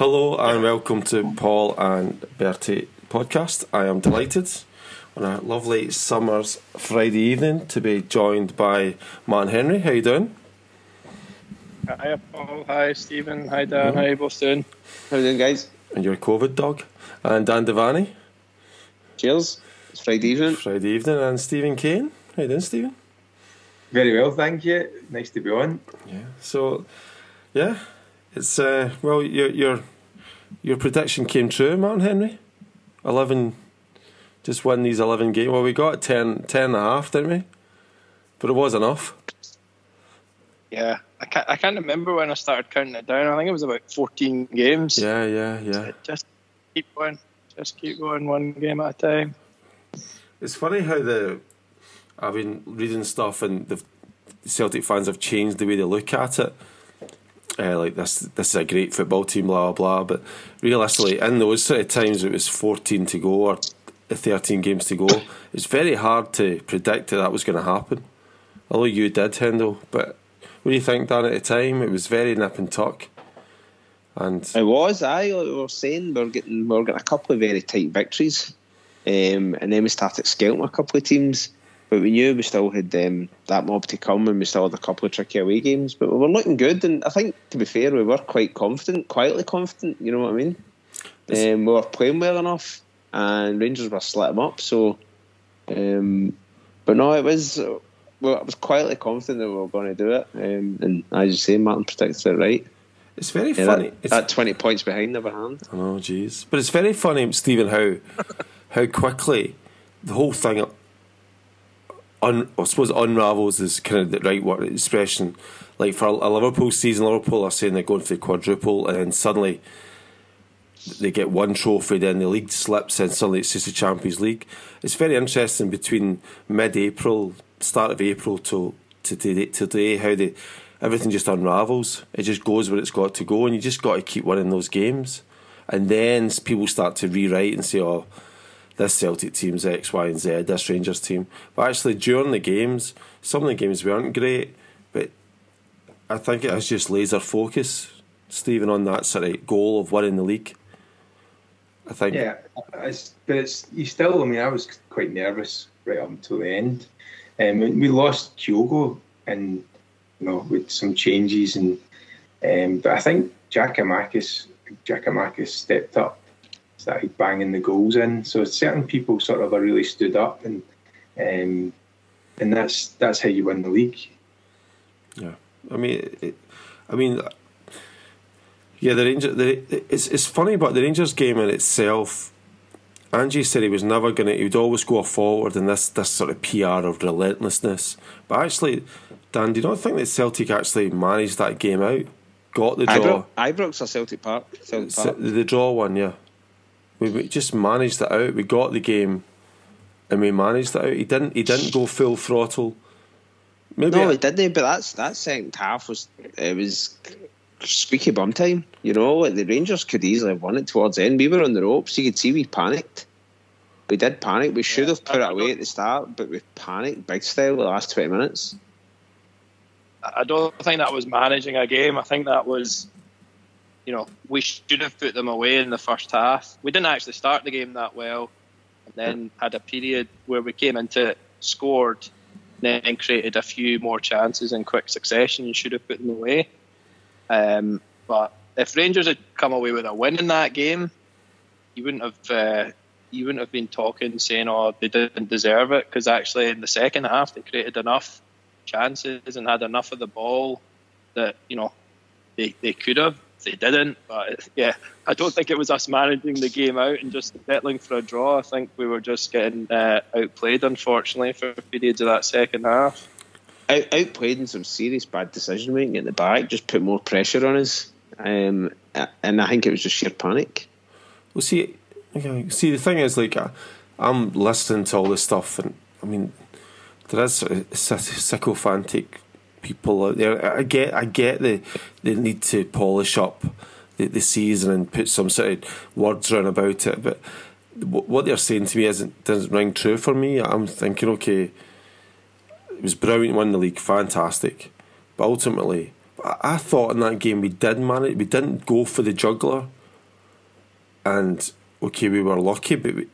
Hello and welcome to Paul and Bertie podcast. I am delighted on a lovely summer's Friday evening to be joined by Man Henry. How you doing? Hi Paul, hi Stephen, hi Dan, how are you both doing? How you doing, guys? And your COVID dog. And Dan Devani. Cheers. It's Friday evening. Friday evening. And Stephen Kane. How you doing, Stephen? Very well, thank you. Nice to be on. Yeah. So, yeah, it's uh, well, your your your prediction came true, Martin Henry. Eleven, just win these eleven games. Well, we got 10, 10 and a half, didn't we? But it was enough. Yeah, I can't, I can't remember when I started counting it down. I think it was about 14 games. Yeah, yeah, yeah. Just keep going. Just keep going one game at a time. It's funny how the I've been reading stuff and the Celtic fans have changed the way they look at it. Uh, like this, this is a great football team, blah blah. blah. But realistically, in those sort of times, it was fourteen to go or thirteen games to go. It's very hard to predict that that was going to happen. Although you did, Hendel. But what do you think, Dan? At the time, it was very nip and tuck. And it was. I like we were saying we are getting we are getting a couple of very tight victories, um, and then we started scouting a couple of teams. But we knew we still had um, that mob to come, and we still had a couple of tricky away games. But we were looking good, and I think, to be fair, we were quite confident, quietly confident. You know what I mean? Um, we were playing well enough, and Rangers were slitting up. So, um, but no, it was. Well, I was quietly confident that we were going to do it, um, and as you say, Martin predicted it right. It's very yeah, funny. That, it's, that twenty points behind never hand. Oh, jeez. But it's very funny, Stephen, how how quickly the whole thing un, I suppose unravels is kind of the right word expression. Like for a Liverpool season, Liverpool are saying they're going for the quadruple, and then suddenly they get one trophy, then the league slips, and suddenly it's just the Champions League. It's very interesting between mid-April, start of April to to today, today how the everything just unravels. It just goes where it's got to go, and you just got to keep winning those games. And then people start to rewrite and say, "Oh, this Celtic team's X, Y, and Z, this Rangers team. But actually, during the games, some of the games weren't great, but I think it was just laser focus, Stephen, on that sort of goal of winning the league. I think. Yeah, it's, but it's you still. I mean, I was quite nervous right up until the end. Um, we lost Kyogo, and you know, with some changes, and um, but I think Giakoumakis, Giakoumakis stepped up started banging the goals in. So certain people sort of are really stood up, and um, and that's that's how you win the league. Yeah, I mean, it, I mean, yeah, the Rangers. The, it's it's funny, but the Rangers game in itself. Ange said he was never going to. He would always go forward in this this sort of PR of relentlessness. But actually, Dan, do you not think that Celtic actually managed that game out? Got the draw. Ibrox or Celtic Park? Celtic Park. The draw one, yeah. We, we just managed it out. We got the game, and we managed it out. He didn't. He didn't go full throttle. Maybe no, he didn't. Eh, but that's that second half was it was squeaky bum time. You know, like the Rangers could easily have won it towards the end. We were on the ropes. You could see we panicked. We did panic. We should have put it away at the start, but we panicked big style the last twenty minutes. I don't think that was managing a game. I think that was you know, we should have put them away in the first half. We didn't actually start the game that well, and then had a period where we came into it, scored, then created a few more chances in quick succession. You should have put them away. Um, but if Rangers had come away with a win in that game, you wouldn't have uh, you wouldn't have been talking saying, "Oh, they didn't deserve it," because actually in the second half they created enough chances and had enough of the ball that you know they, they could have they didn't. But yeah, I don't think it was us managing the game out and just settling for a draw. I think we were just getting uh, outplayed, unfortunately, for periods of that second half. Out, outplayed in some serious bad decision making at the back, just put more pressure on us. Um, and I think it was just sheer panic. Well, see, see, the thing is, like, I'm listening to all this stuff, and I mean, there is sycophantic people uh, out there. I get, I get the the need to polish up the, the season and put some sort of words around about it, but what they're saying to me isn't doesn't ring true for me. I'm thinking, okay, it was brilliant, won the league, fantastic, but ultimately, I, I thought in that game we did manage. We didn't go for the juggler. and okay, we were lucky, but we,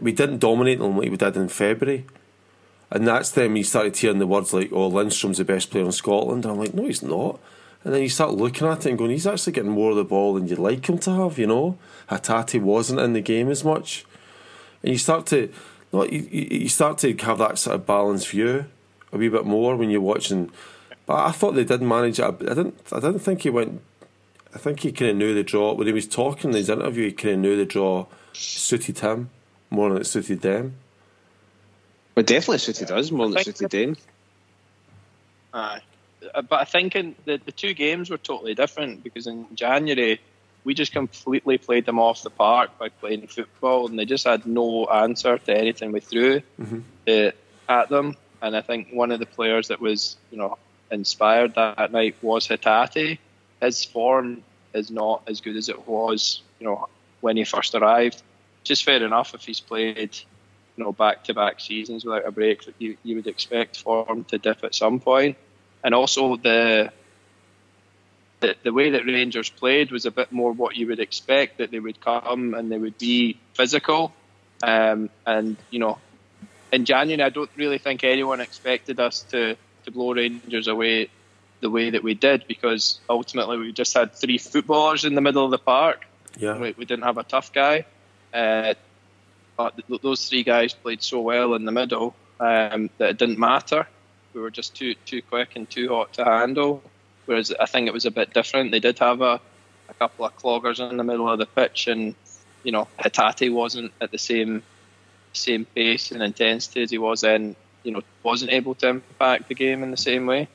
we didn't dominate them like we did in February. And that's then you started hearing the words like, "Oh, Lundstram's the best player in Scotland." And I'm like, "No, he's not." And then you start looking at it and going, "He's actually getting more of the ball than you'd like him to have." You know, Hatate wasn't in the game as much, and you start to, not you, you start to have that sort of balanced view a wee bit more when you're watching. But I thought they did manage it. I didn't. I didn't think he went. I think he kind of knew the draw when he was talking in his interview. He kind of knew the draw suited him more than it suited them. Well, definitely suited us more than it suited them. Aye. Uh, but I think in the, the two games were totally different because in January we just completely played them off the park by playing football and they just had no answer to anything we threw Mm-hmm. uh, at them. And I think one of the players that was, you know, inspired that night was Hatate. His form is not as good as it was, you know, when he first arrived. Just fair enough if he's played, you know, back to back seasons without a break, that you, you would expect form to dip at some point. And also the, the the way that Rangers played was a bit more what you would expect that they would come and they would be physical. Um, and you know, in January, I don't really think anyone expected us to, to blow Rangers away the way that we did because ultimately we just had three footballers in the middle of the park. Yeah, We, we didn't have a tough guy. Uh, but th- those three guys played so well in the middle um, that it didn't matter. We were just too too quick and too hot to handle. Whereas I think it was a bit different. They did have a, a couple of cloggers in the middle of the pitch, and you know Hatate wasn't at the same same pace and intensity as he was then. You know, wasn't able to impact the game in the same way.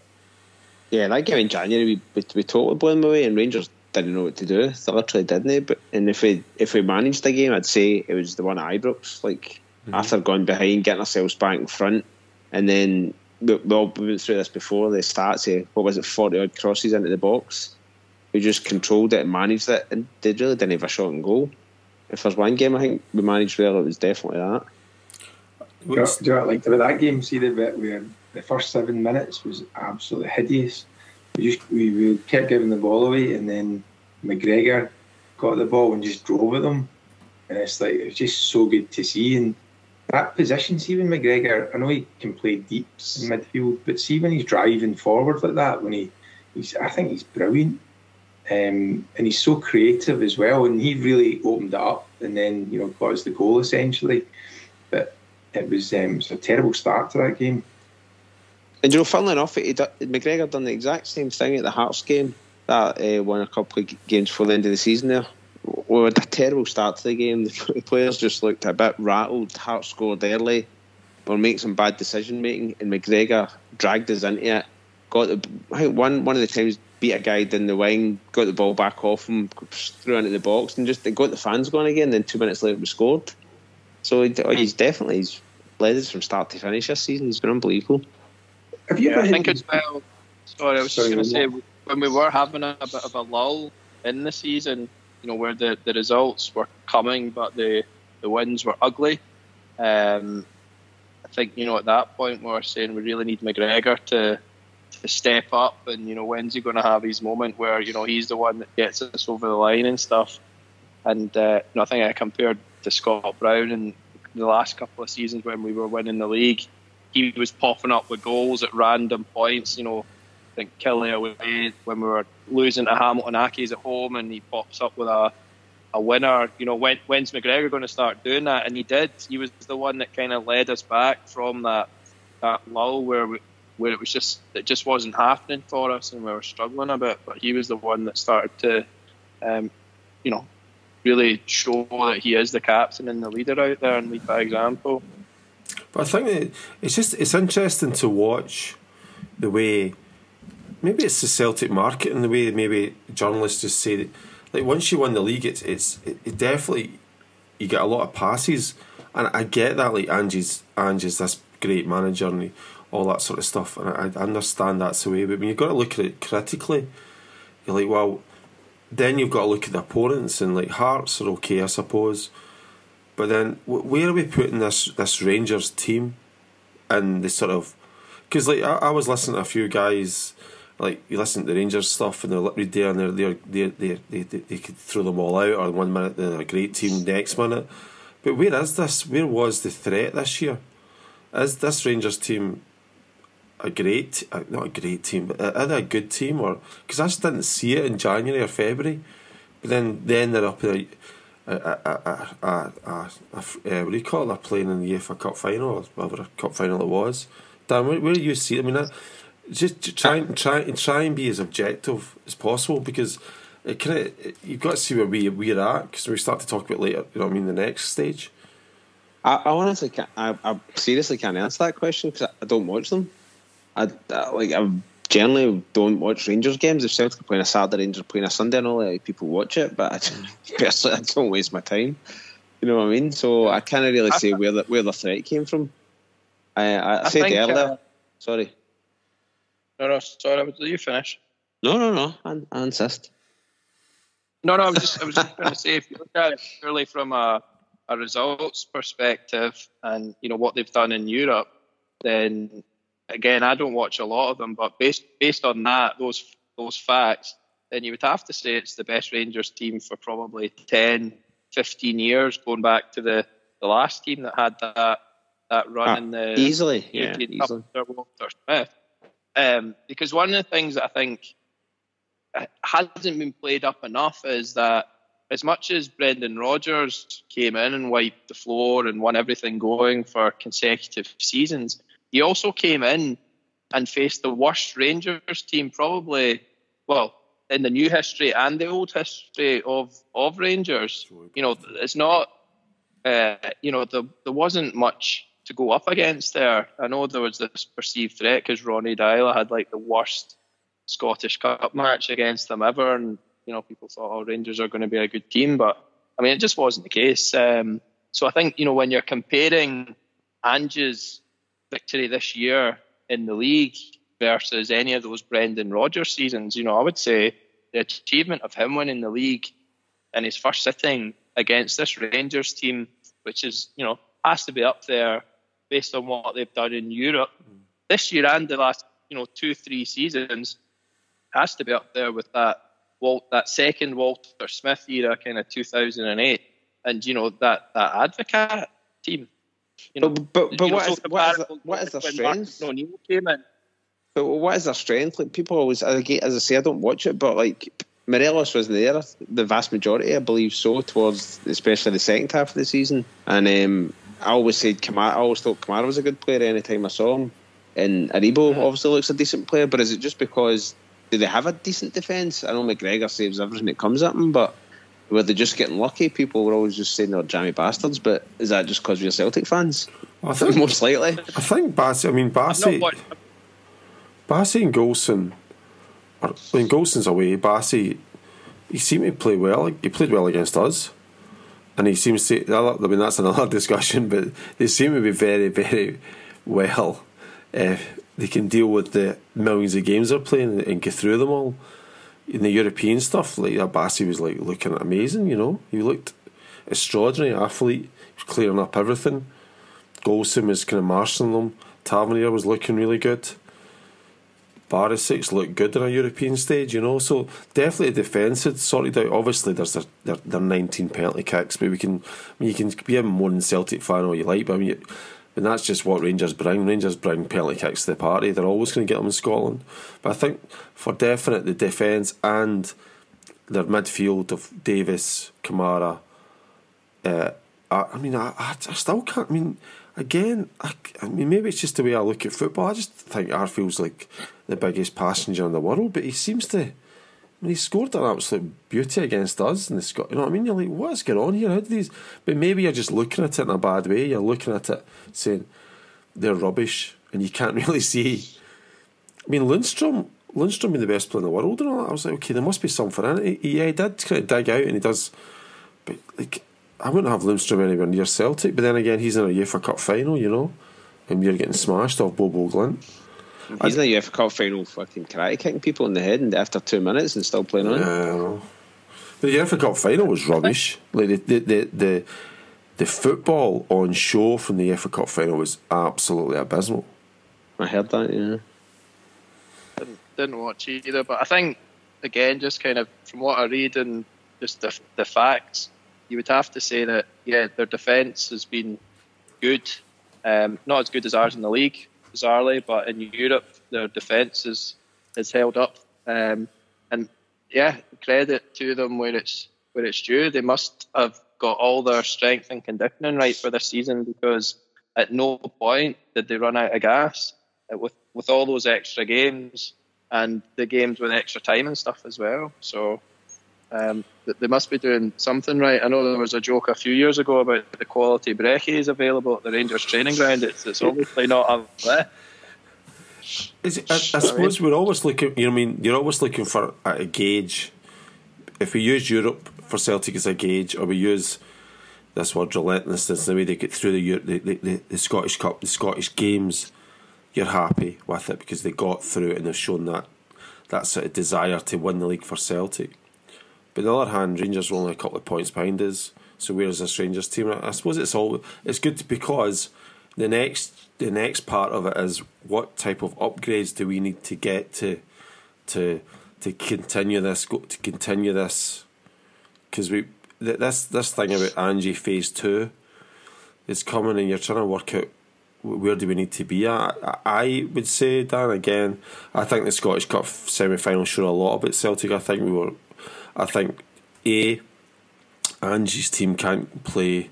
Yeah, that game in January, we, we, we totally blew them away, and Rangers didn't know what to do. They literally didn't. They? But and if we if we managed the game, I'd say it was the one at Ibrox. Like mhm. after going behind, getting ourselves back in front, and then we, we all we went through this before the start. Say what was it, forty odd crosses into the box. We just controlled it and managed it, and they really didn't have a shot and goal. If there's one game I think we managed well, it was definitely that. Do you, know, do you know what I liked about that game? See the bit where the first seven minutes was absolutely hideous. We just we, we kept giving the ball away, and then McGregor got the ball and just drove at them, and it's like it was just so good to see. And that position, see when McGregor, I know he can play deep in midfield, but see when he's driving forward like that, when he, he's, I think he's brilliant. Um, and he's so creative as well, and he really opened it up, and then you know got us the goal essentially. But it was, um, it was a terrible start to that game. And you know, funnily enough, he, McGregor done the exact same thing at the Hearts game that uh, won a couple of games for the end of the season. There, we had a terrible start to the game. The players just looked a bit rattled. Hearts scored early, or make some bad decision making, and McGregor dragged us into it. Got the I think one one of the times beat a guy down the wing, got the ball back off him, threw into the box, and just got the fans going again. Then two minutes later, we scored. So he's definitely he's led us from start to finish this season. He's been unbelievable. Have you Yeah, ever I think as well. Sorry, I was Sorry, just going to say when we were having a, bit of a lull in the season, you know, where the, the results were coming, but the the wins were ugly. Um, I think you know at that point we were saying we really need McGregor to to step up, and you know when's he going to have his moment where you know he's the one that gets us over the line and stuff. And uh, you know, I think I compared to Scott Brown in the last couple of seasons when we were winning the league he was popping up with goals at random points. You know, I think Kelly away when we were losing to Hamilton Accies at home, and he pops up with a a winner. You know, when when's McGregor going to start doing that? And he did. He was the one that kind of led us back from that that lull where we, where it was just it just wasn't happening for us, and we were struggling a bit. But he was the one that started to, um, you know, really show that he is the captain and the leader out there and lead by example. But I think it's just it's interesting to watch the way maybe it's the Celtic market and the way maybe journalists just say that like once you win the league it's it's it, it definitely you get a lot of passes. And I get that like Ange's Ange's this great manager and all that sort of stuff. And I, I understand that's the way but when you've got to look at it critically you're like well then you've got to look at the opponents and like Hearts are okay I suppose but then where are we putting this this Rangers team and the sort of because like I, I was listening to a few guys like you listen to the Rangers stuff and they're there and they're, they're, they're, they they they they could throw them all out or one minute they're a great team the next minute. But where is this? Where was the threat this year? Is this Rangers team a great, uh, not a great team, but are they a good team? Or because I just didn't see it in January or February, but then then they're up there. A, a, a, a, uh, what do you call? They're playing in the UEFA Cup final or whatever cup final it was. Dan, where, where do you see? I mean, I, just try and try and try and be as objective as possible because it kind of you've got to see where we we're at because we start to talk about later. You know, what I mean, the next stage. I, I honestly, can't, I, I seriously can't answer that question because I, I don't watch them. I, I like I generally don't watch Rangers games. If Celtic are playing a Saturday, Rangers playing a Sunday, and all that, people watch it. But I, personally, I don't waste my time. You know what I mean? So I can't really say where the where the threat came from. I, I, I said think, earlier. Uh, sorry. No, no, sorry. You finish. No, no, no. I, I insist. No, no. I was just, I was just going to say, if you look at it purely from a, a results perspective, and you know what they've done in Europe, then again, I don't watch a lot of them, but based based on that, those those facts, then you would have to say it's the best Rangers team for probably 10, 15 years, going back to the, the last team that had that that run ah, in the easily, yeah, easily. Walter Smith. Um, because one of the things that I think hasn't been played up enough is that as much as Brendan Rodgers came in and wiped the floor and won everything going for consecutive seasons, he also came in and faced the worst Rangers team, probably, well, in the new history and the old history of, of Rangers. You know, it's not, uh, you know, there, there wasn't much to go up against there. I know there was this perceived threat because Ronny Deila had like the worst Scottish Cup match against them ever, and you know people thought, oh, Rangers are going to be a good team, but I mean it just wasn't the case. Um, so I think you know when you're comparing Ange's victory this year in the league versus any of those Brendan Rodgers seasons, you know, I would say the achievement of him winning the league in his first sitting against this Rangers team, which is, you know, has to be up there based on what they've done in Europe this year and the last, you know, two, three seasons, has to be up there with that Walt, that second Walter Smith era, kind of 2008, and you know that that Advocaat team you know, but but, but what, know, is, what, is, what is their strength? No, Neil came in. But what is their strength? Like people always, as I say, I don't watch it, but like Morelos was there the vast majority, I believe, so towards especially the second half of the season. And um, I always said Kamara. I always thought Kamara was a good player any time I saw him. And Aribo obviously looks a decent player, but is it just because do they have a decent defence? I know McGregor saves everything that comes at him, but were they just getting lucky? People were always just saying they're jammy bastards, but is that just because we're Celtic fans? I think most likely. I think Bassey. I mean Bassey. Bassey and Goldson. I mean Goldson's away. Bassey. He seemed to play well. He played well against us, and he seems to. I mean that's another discussion, but they seem to be very, very well. Uh, they can deal with the millions of games they're playing and get through them all in the European stuff, like Abassi was like looking amazing, you know. He looked extraordinary athlete, clearing up everything. Goldson was kind of marshalling them. Tavernier was looking really good. Barisic looked good on a European stage, you know. So definitely the defence had sorted out. Obviously, there's their, their, their 19 penalty kicks, but we can. I mean, you can be a more than Celtic fan all you like, but I mean, and that's just what Rangers bring. Rangers bring penalty kicks to the party. They're always going to get them in Scotland. But I think for definite, the defence and their midfield of Davis, Kamara. Uh, I, I, mean, I, I, still can't. I mean, again, I, I, mean, maybe it's just the way I look at football. I just think Arfield's like the biggest passenger in the world, but he seems to he scored an absolute beauty against us, and Scot. You know what I mean? You're like, what's going on here? How do these? But maybe you're just looking at it in a bad way. You're looking at it saying they're rubbish, and you can't really see. I mean, Lundstram, Lundstram being the best player in the world, and all that. I was like, okay, there must be something in it. He, yeah, he did kind of dig out, and he does. But like, I wouldn't have Lundstram anywhere near Celtic. But then again, he's in a UEFA Cup final, you know, and you're getting smashed off Bodø/Glimt. He's in the UEFA Cup final fucking karate kicking people in the head and after two minutes and still playing on. Yeah, the UEFA Cup final was rubbish. Like the the, the the the football on show from the UEFA Cup final was absolutely abysmal. I heard that. Yeah. didn't watch either, but I think again, just kind of from what I read and just the the facts, you would have to say that yeah, their defence has been good, um, not as good as ours in the league, bizarrely, but in Europe their defence is has held up, um, and yeah, credit to them where it's where it's due. They must have got all their strength and conditioning right for this season because at no point did they run out of gas uh, with with all those extra games and the games with extra time and stuff as well. So um, they must be doing something right. I know there was a joke a few years ago about the quality brekkies available at the Rangers training ground. It's, it's obviously not up there. It, I, I suppose we're always looking. You know, I mean, you're always looking for a gauge. If we use Europe for Celtic as a gauge, or we use this word relentlessness, the way they get through the the, the, the Scottish Cup, the Scottish games, you're happy with it because they got through it and they've shown that that sort of desire to win the league for Celtic. But on the other hand, Rangers are only a couple of points behind us. So where's this Rangers team? I suppose it's all it's good because the next the next part of it is what type of upgrades do we need to get to to to continue this to continue this because we this this thing about Ange phase two is coming and you're trying to work out where do we need to be at? I would say, Dan, again, I think the Scottish Cup semi final showed a lot about Celtic. I think we were, I think, A, Ange's team can't play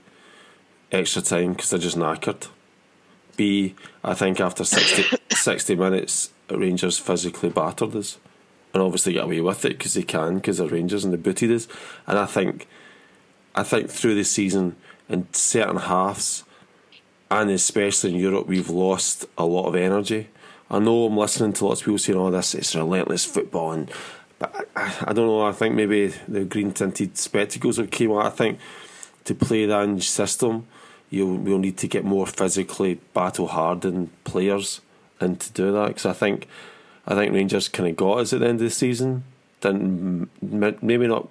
extra time because they're just knackered. B, I think after 60, 60 minutes, Rangers physically battered us and obviously get away with it because they can because they're Rangers and they booted us. And I think, I think through the season in certain halves, and especially in Europe, we've lost a lot of energy. I know I'm listening to lots of people saying, "Oh, this it's relentless football," and but I, I don't know. I think maybe the green tinted spectacles have came out. I think to play that system, you will need to get more physically battle hardened players, and to do that because I think I think Rangers kind of got us at the end of the season. Didn't maybe not.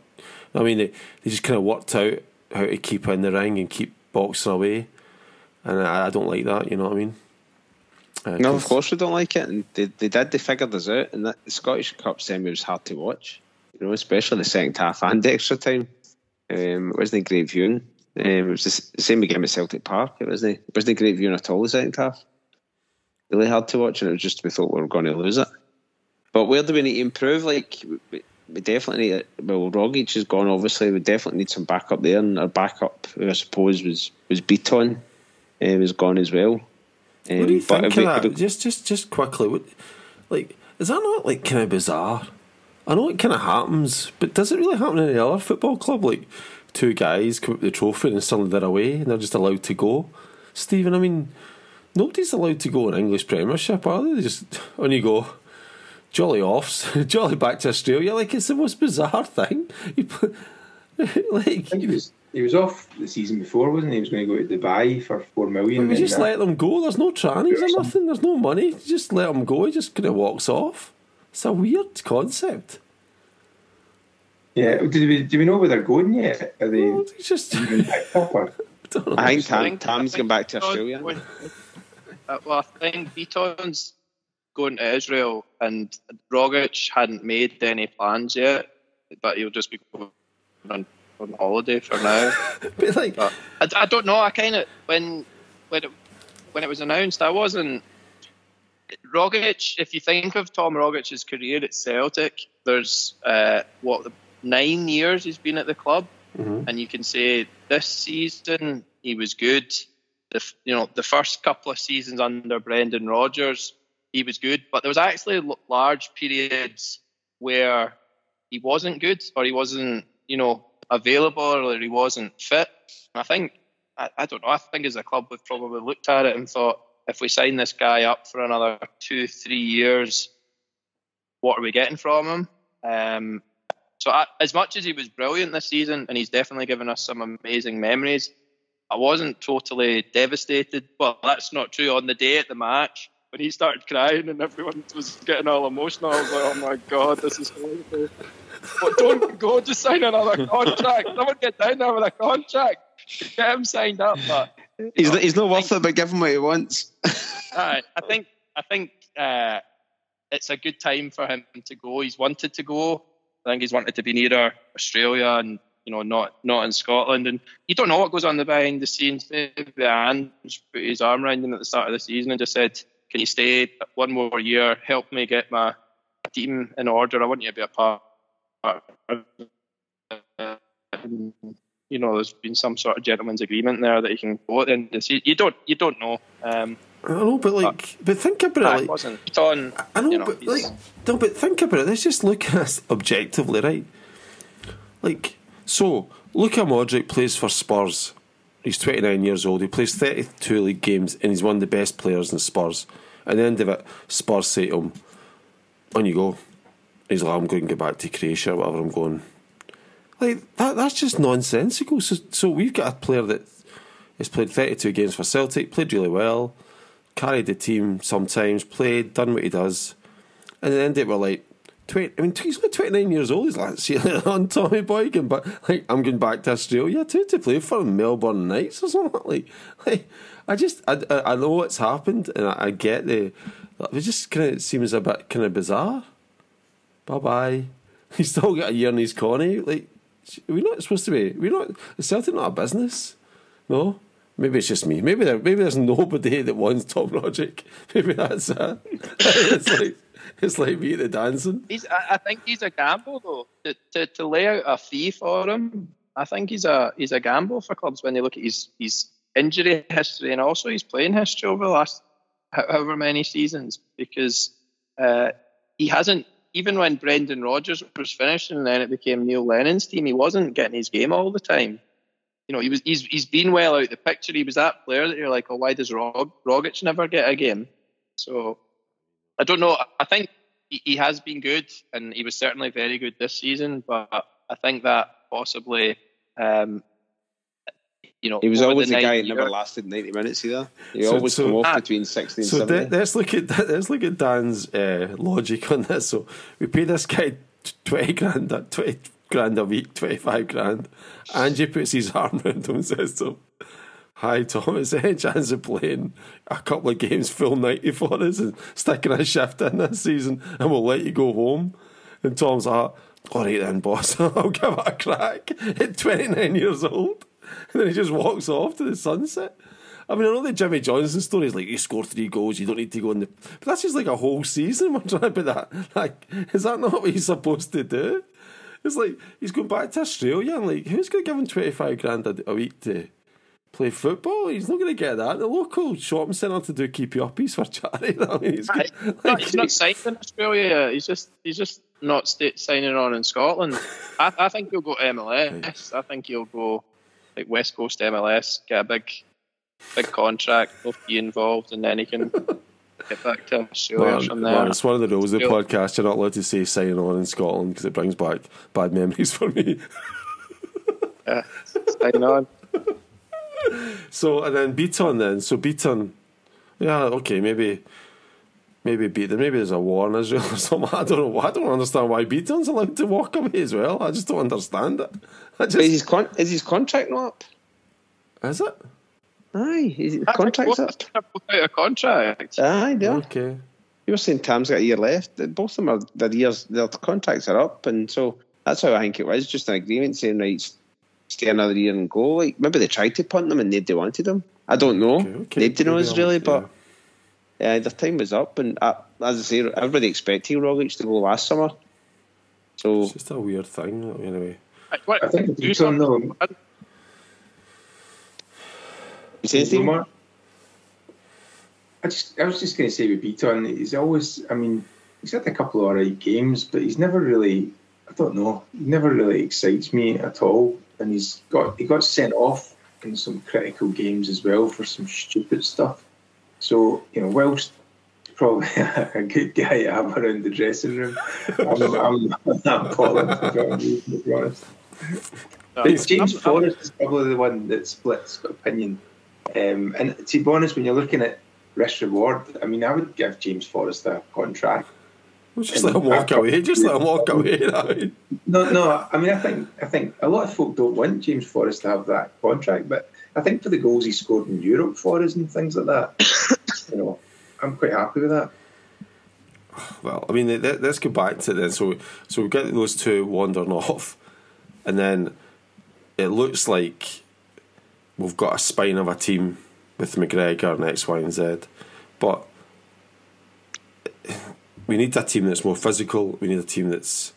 I mean, they, they just kind of worked out how to keep in the ring and keep boxing away and I, I don't like that. You know what I mean? Uh, no, of course we don't like it, and they, they did. They figured us out, and the Scottish Cup semi was hard to watch. You know, especially the second half and extra time. Um, it wasn't a great viewing. Um, it was the same game at Celtic Park. It wasn't. It wasn't great viewing at all. The second half, really hard to watch, and it was just we thought we were going to lose it. But where do we need to improve? Like we, we definitely need. Well, Rogic has gone. Obviously, we definitely need some backup there, and our backup, I suppose, was was Bitton uh, was gone as well. Um, what do you think of that? just, just, just quickly, what, like, is that not like kind of bizarre? I know it kind of happens, but does it really happen in any other football club? Like, two guys come up with the trophy and suddenly they're away and they're just allowed to go. Stephen, I mean, nobody's allowed to go in English Premiership, are they? they just on you go. Jolly offs, jolly back to Australia. Like it's the most bizarre thing. Like, I think it was he was off the season before, wasn't he? He was going to go to Dubai for four million. we just let them go. There's no trannies or nothing. There's no money. Just let them go. He just kind of walks off. It's a weird concept. Yeah. Did we do we know where they're going yet? Are they no, just even picked up? Or? I, think Tam, Tam's going back to Australia. uh, well, I think Bitton's going to Israel, and Rogic hadn't made any plans yet, but he'll just be going on on holiday for now. but like, but I, I don't know. I kind of when when it when it was announced, I wasn't. Rogic, if you think of Tom Rogic's career at Celtic, there's uh, what nine years he's been at the club, mm-hmm. and you can say this season he was good. The you know the first couple of seasons under Brendan Rodgers, he was good, but there was actually large periods where he wasn't good or he wasn't you know available or he wasn't fit. And I think, I, I, don't know, I think as a club we've probably looked at it and thought, if we sign this guy up for another two, three years, what are we getting from him? Um, so I, as much as he was brilliant this season, and he's definitely given us some amazing memories, I wasn't totally devastated. Well, that's not true. On the day at the match, when he started crying and everyone was getting all emotional, I was like, oh my god, this is horrible. But don't go, just sign another contract. Someone get down there with a contract. Get him signed up. But he's, he's not worth it, but give him what he wants. uh, I think I think uh, it's a good time for him to go. He's wanted to go. I think he's wanted to be nearer Australia and you know not not in Scotland. And you don't know what goes on the behind the scenes. Maybe Ange put his arm around him at the start of the season and just said, "Can you stay one more year? Help me get my team in order. I want you to be a part." You know, there's been some sort of gentleman's agreement there that he can go at the end of the season. You don't, you don't know. Um, I know, but like, but think about it. Like, wasn't on. I know, you know, but like, no, but think about it. Let's just look at this objectively, right? Like, so Luka Modric plays for Spurs. He's 29 years old. He plays 32 league games, and he's one of the best players in Spurs. At the end of it, Spurs say to him, "On you go." He's like, "I'm going to get back to Croatia, or whatever I'm going." Like that, that's just nonsensical. So, so we've got a player that has played 32 games for Celtic, played really well, carried the team sometimes, played, done what he does, and then they were like, 20, I mean, he's like 29 years old. He's like, see, on Tommy Boy, but like, I'm going back to Australia too to play for Melbourne Knights or something. Like, like I just, I, I I know what's happened, and I, I get the, it just kind of seems a bit kind of bizarre. Bye bye. He's still got a year in his corny. Like, we're not supposed to be. We're not. Is Celtic not a business? No. Maybe it's just me. Maybe there. Maybe there's nobody that wants Tom Logic. Maybe that's it. it's like it's like me the dancing. He's, I, I think he's a gamble though. To, to to lay out a fee for him, I think he's a he's a gamble for clubs when they look at his his injury history and also his playing history over the last however many seasons because uh, he hasn't. Even when Brendan Rodgers was finishing and then it became Neil Lennon's team, he wasn't getting his game all the time. You know, he was he's he's been well out the picture. He was that player that you're like, oh, why does Rog, Rogic never get a game? So I don't know. I think he, he has been good, and he was certainly very good this season. But I think that possibly, um, you know, He was always the, nine guy that never lasted 90 minutes either. He So- always so- come off Ah. between 60 and So 70. let, us look at let's look at Dan's uh, logic on this. So we pay this guy twenty grand, a- twenty grand a week, twenty five grand. Ange puts his arm around him and says to him, "Hi Thomas, any chance of playing a couple of games full ninety for us and sticking a shift in this season, and we'll let you go home?" And Tom's like, "All right then, boss, I'll give it a crack." At twenty nine years old, and then he just walks off to the sunset. I mean, I know the Jimmy Johnson story is like you score three goals, you don't need to go in the. But that's just like a whole season. We're trying to put that. Like, is that not what he's supposed to do? It's like he's going back to Australia and like, who's going to give him twenty five grand a, a week to play football? He's not going to get that. The local shopping centre to do keep you uppies for charity. I mean, he's, Right. got- No, he's not signed in Australia. He's just he's just not signing on in Scotland. I, I think he'll go to MLS. I think he'll go like West Coast MLS, get a big big contract, no fee involved, and then he can get back to Australia from there. it's one of the rules of the podcast. You're not allowed to say signing on in Scotland because it brings back bad memories for me. Yeah, sign on. So and then Beaton then. So Beaton, yeah, okay, maybe, maybe Beaton. Maybe there's a war in Israel or something. I don't know. I don't understand why Beaton's allowed to walk away as well. I just don't understand it. I But is his, con- is his contract not up? is it Aye, his That's contract's both up. of them are both out of contract. Aye, they are. okay? You were saying Tam's got a year left. Both of them are their years, their contracts are up, and so that's how I think it was. Just an agreement saying, right, stay another year and go. Like maybe they tried to punt them and nobody wanted them. I don't know. Okay, okay. Nobody knows Maybe really, but yeah, their time was up, and uh, as I say, everybody expected Rogic to go last summer. So It's just a weird thing. Anyway, What, I think do Beaton, something- though, you say Steve? Lamar- I just, I was just going to say with Beaton, he's always, I mean, he's had a couple of alright games, but he's never really, I don't know, he never really excites me at all. And he's got, he got sent off in some critical games as well for some stupid stuff. So you know, whilst he's probably a good guy to have around the dressing room, I'm, I'm, I'm not bothered to be honest. No, But James I'm- I'm- Forrest is probably the one that splits opinion. Um, and to be honest, when you're looking at risk reward, I mean, I would give James Forrest a contract. well, just let him walk away. Just let him walk away. I mean, No, no, I mean, I think I think a lot of folk don't want James Forrest to have that contract, but I think for the goals he scored in Europe for us and things like that, you know, I'm quite happy with that. well, I mean, let's go back to then. So, so we get those two wandering off, and then it looks like we've got a spine of a team with McGregor and X, Y, and Z, but we need a team that's more physical. We need a team that's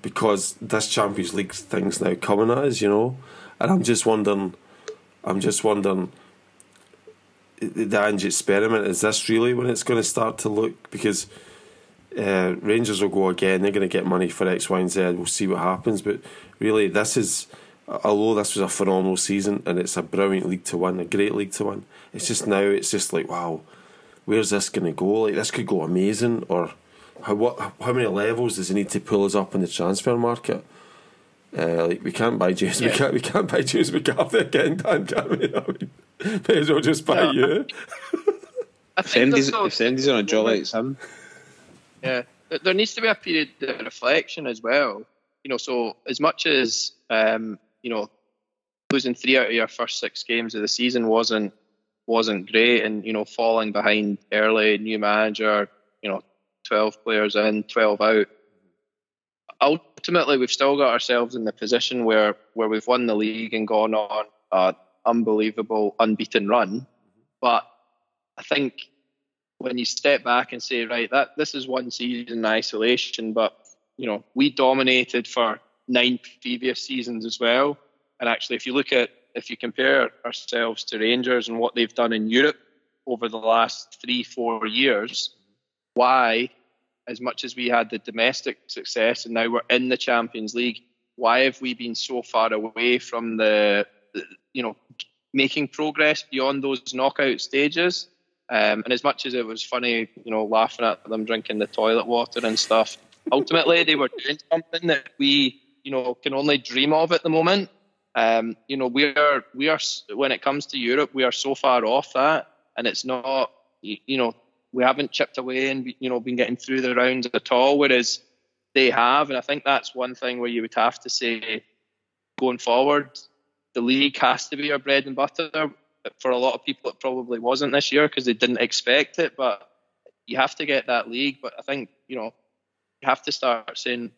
because this Champions League thing's now coming at us, you know. And I'm just wondering, I'm just wondering, the Ange experiment is this really when it's going to start to look because uh, Rangers will go again. They're going to get money for X, Y, and Z. We'll see what happens. But really, this is although this was a phenomenal season and it's a brilliant league to win, a great league to win. It's just now it's just like wow, where's this going to go? Like this could go amazing, or how what how many levels does he need to pull us up in the transfer market? Uh, like we can't buy James, yeah. we can't we can't buy James McCarthy again, Dan, can we? I mean, may as well just buy yeah. you. if Sandy's, if Sandy's on a job like him. Yeah, there needs to be a period of reflection as well. You know, so as much as um, you know, losing three out of your first six games of the season wasn't wasn't great, and you know, falling behind early, new manager, you know, twelve players in, twelve out. Ultimately, we've still got ourselves in the position where where we've won the league and gone on an unbelievable unbeaten run. But I think when you step back and say, right, that this is one season in isolation, but you know, we dominated for nine previous seasons as well. And actually, if you look at if you compare ourselves to Rangers and what they've done in Europe over the last three, four years, why, as much as we had the domestic success and now we're in the Champions League, why have we been so far away from the, you know, making progress beyond those knockout stages? Um, and as much as it was funny, you know, laughing at them drinking the toilet water and stuff, ultimately they were doing something that we, you know, can only dream of at the moment. Um, you know, we are we are when it comes to Europe, we are so far off that, and it's not, you, know, we haven't chipped away and you know been getting through the rounds at all, whereas they have, and I think that's one thing where you would have to say, going forward, the league has to be our bread and butter. For a lot of people, it probably wasn't this year because they didn't expect it, but you have to get that league. But I think you know you have to start saying,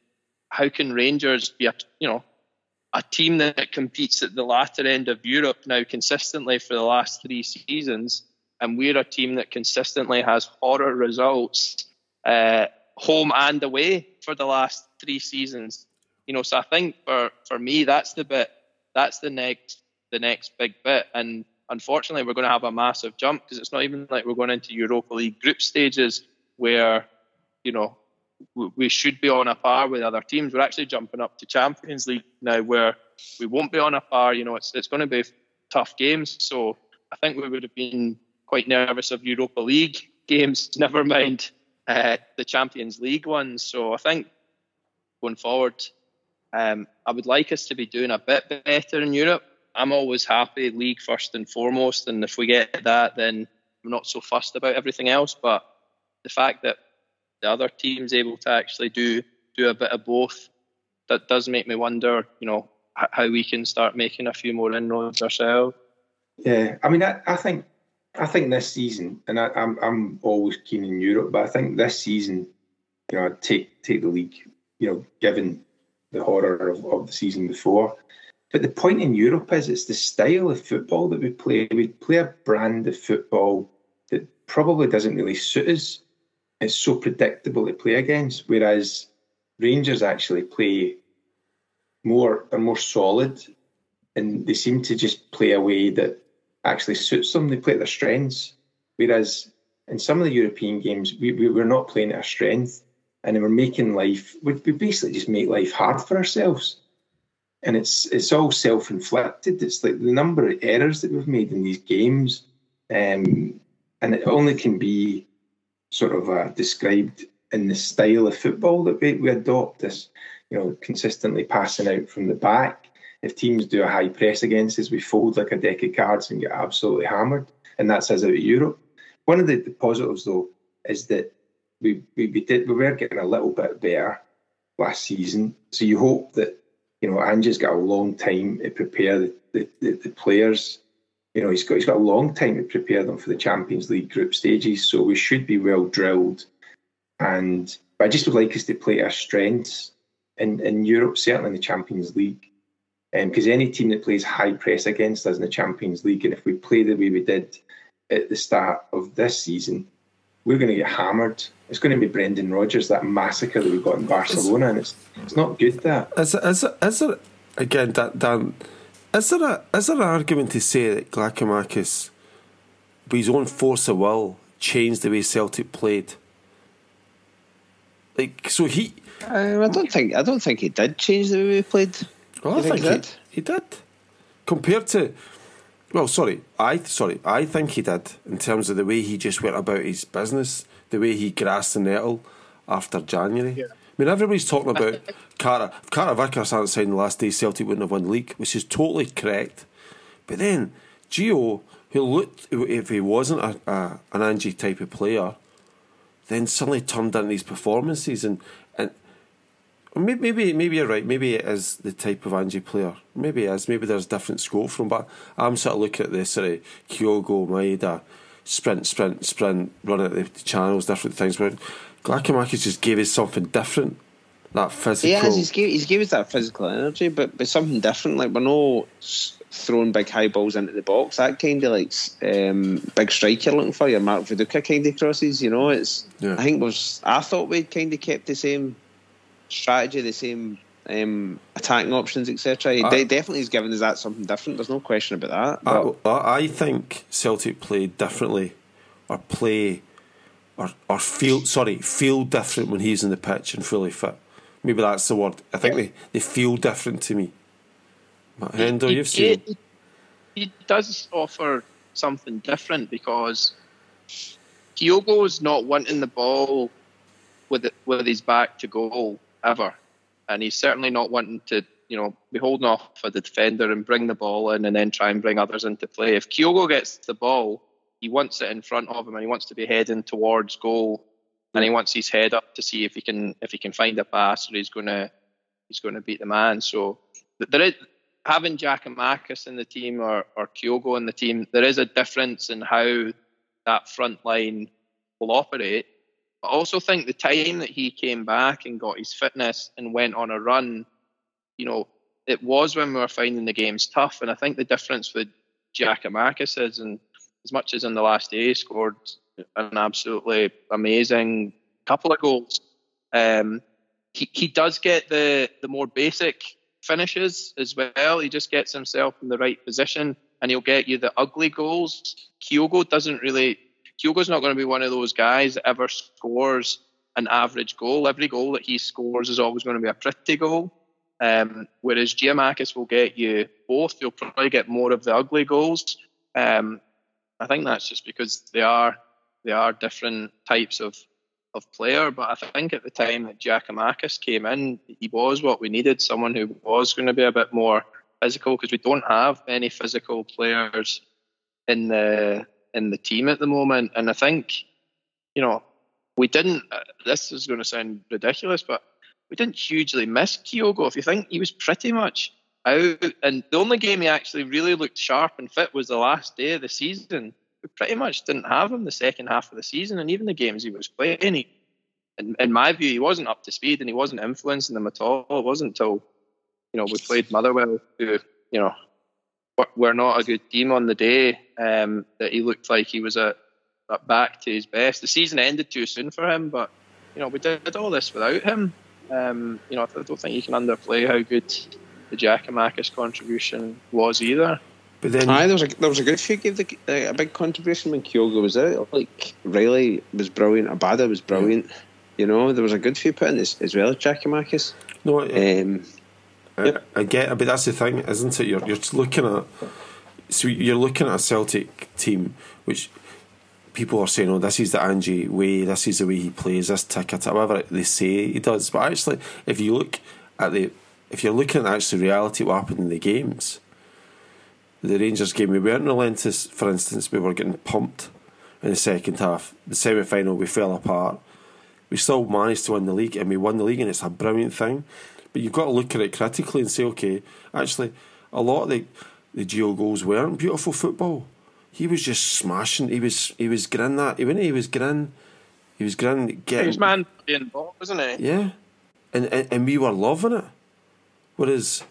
how can Rangers be a you know a team that competes at the latter end of Europe now consistently for the last three seasons, and we're a team that consistently has horror results, uh, home and away for the last three seasons. You know, so I think for for me that's the bit, that's the next the next big bit, and unfortunately we're going to have a massive jump because it's not even like we're going into Europa League group stages where you know we should be on a par with other teams. We're actually jumping up to Champions League now, where we won't be on a par. You know, it's it's going to be tough games. So I think we would have been quite nervous of Europa League games. Never mind uh, the Champions League ones. So I think going forward, um, I would like us to be doing a bit better in Europe. I'm always happy league first and foremost, and if we get that, then I'm not so fussed about everything else. But the fact that the other team's able to actually do do a bit of both, that does make me wonder, you know, how we can start making a few more inroads ourselves. Yeah, I mean, I, I think I think this season, and I, am I'm, I'm always keen in Europe, but I think this season, you know, take take the league, you know, given the horror of, of the season before. But the point in Europe is it's the style of football that we play. We play a brand of football that probably doesn't really suit us it's so predictable to play against. Whereas Rangers actually play more are more solid, and they seem to just play a way that actually suits them. They play their strengths. Whereas in some of the European games, we, we were not playing at our strength, and we're making life. We, basically just make life hard for ourselves, and it's it's all self inflicted. It's like the number of errors that we've made in these games, um, and it only can be sort of uh, described in the style of football that we, we adopt this, you know, consistently passing out from the back. If teams do a high press against us, we fold like a deck of cards and get absolutely hammered. And that's us out of Europe. One of the, the positives, though, is that we, we, we, did we were getting a little bit better last season. So you hope that, you know, Ange's got a long time to prepare the, the, the, the players you know, he's got he's got a long time to prepare them for the Champions League group stages, so we should be well drilled And but I just would like us to play our strengths in, in Europe, certainly in the Champions League. Because um, any team that plays high press against us in the Champions League, and if we play the way we did at the start of this season, we're going to get hammered. It's going to be Brendan Rodgers, that massacre that we got in Barcelona, and it's it's not good. That is, is, is there again, Dan? Is there a is there an argument to say that Giakoumakis, by his own force of will, changed the way Celtic played? Like so, he. Um, I don't think I don't think he did change the way we played. Well, I think, think he, he did. Compared to well, sorry, I sorry, I think he did in terms of the way he just went about his business, the way he grasped the nettle after January. Yeah. I mean, everybody's talking about Carter. If Carter Vickers hadn't signed the last day, Celtic wouldn't have won the league, which is totally correct. But then Gio, who looked, if he wasn't a, a, an Angie type of player, then suddenly turned into these performances and Maybe, maybe you're right. Maybe it is the type of Angie player. Maybe it is. Maybe there's different scope from. But I'm sort of looking at this sort of Kyogo, Maeda, sprint, sprint, sprint, running at the channels, different things. But Giakoumakis just gave us something different. That physical. Yeah, he's gave, he's gave us that physical energy, but but something different. Like we're not throwing big high balls into the box. That kind of like um, big striker looking for your Mark Viduka kind of crosses. You know, it's. Yeah. I think was I thought we'd kind of kept the same strategy, the same um, attacking options, etc. He I, definitely is giving us that something different. There's no question about that. I, I, think Celtic play differently, or play, or or feel sorry feel different when he's in the pitch and fully fit. Maybe that's the word. I think they, they feel different to me. But Hendo, you've seen. He, he does offer something different because Kyogo's not wanting the ball with it, with his back to goal ever. And he's certainly not wanting to, you know, be holding off for the defender and bring the ball in and then try and bring others into play. If Kyogo gets the ball, he wants it in front of him and he wants to be heading towards goal and he wants his head up to see if he can if he can find a pass or he's gonna he's gonna beat the man. So there is having Giakoumakis in the team or, or Kyogo in the team, there is a difference in how that front line will operate. I also think the time that he came back and got his fitness and went on a run, you know, it was when we were finding the games tough. And I think the difference with Giakoumakis is, and as much as in the last day, he scored an absolutely amazing couple of goals. Um, he, he does get the, the more basic finishes as well. He just gets himself in the right position and he'll get you the ugly goals. Kyogo doesn't really Kyogo's not going to be one of those guys that ever scores an average goal. Every goal that he scores is always going to be a pretty goal. Um, whereas Giakoumakis will get you both. You'll probably get more of the ugly goals. Um, I think that's just because they are they are different types of of player. But I think at the time that Giakoumakis came in, he was what we needed. Someone who was going to be a bit more physical because we don't have many physical players in the in the team at the moment. And I think, you know, we didn't. Uh, this is going to sound ridiculous, but we didn't hugely miss Kyogo. If you think he was pretty much out, and the only game he actually really looked sharp and fit was the last day of the season. We pretty much didn't have him the second half of the season, and even the games he was playing, he, in, in my view, he wasn't up to speed and he wasn't influencing them at all. It wasn't until you know we played Motherwell, who you know we're not a good team on the day um, that he looked like he was at, at, back to his best. The season ended too soon for him, but you know we did all this without him. Um, you know I don't think you can underplay how good the Giakoumakis contribution was either. But then, Aye, there was a there was a good few gave the, uh, a big contribution when Kyogo was out. Like Riley was brilliant, Abada was brilliant. Yeah. You know, there was a good few put in as, as well as Giakoumakis. No, um, Uh, I, I get but that's the thing, isn't it? You're you're looking at so you're looking at a Celtic team which people are saying, "Oh, this is the Angie way. This is the way he plays. This ticket, whatever they say he does." But actually, if you look at the if you're looking at actually reality, what happened in the games, the Rangers game, we weren't relentless. For instance, we were getting pumped in the second half. The semi final, we fell apart. We still managed to win the league, and we won the league, and it's a brilliant thing. But you've got to look at it critically and say, okay, actually, a lot of the the Gio goals weren't beautiful football. He was just smashing. He was he was grin that. When he was grin, He was. He Getting, was man being ball, wasn't he? Yeah, and, and and we were loving it. Whereas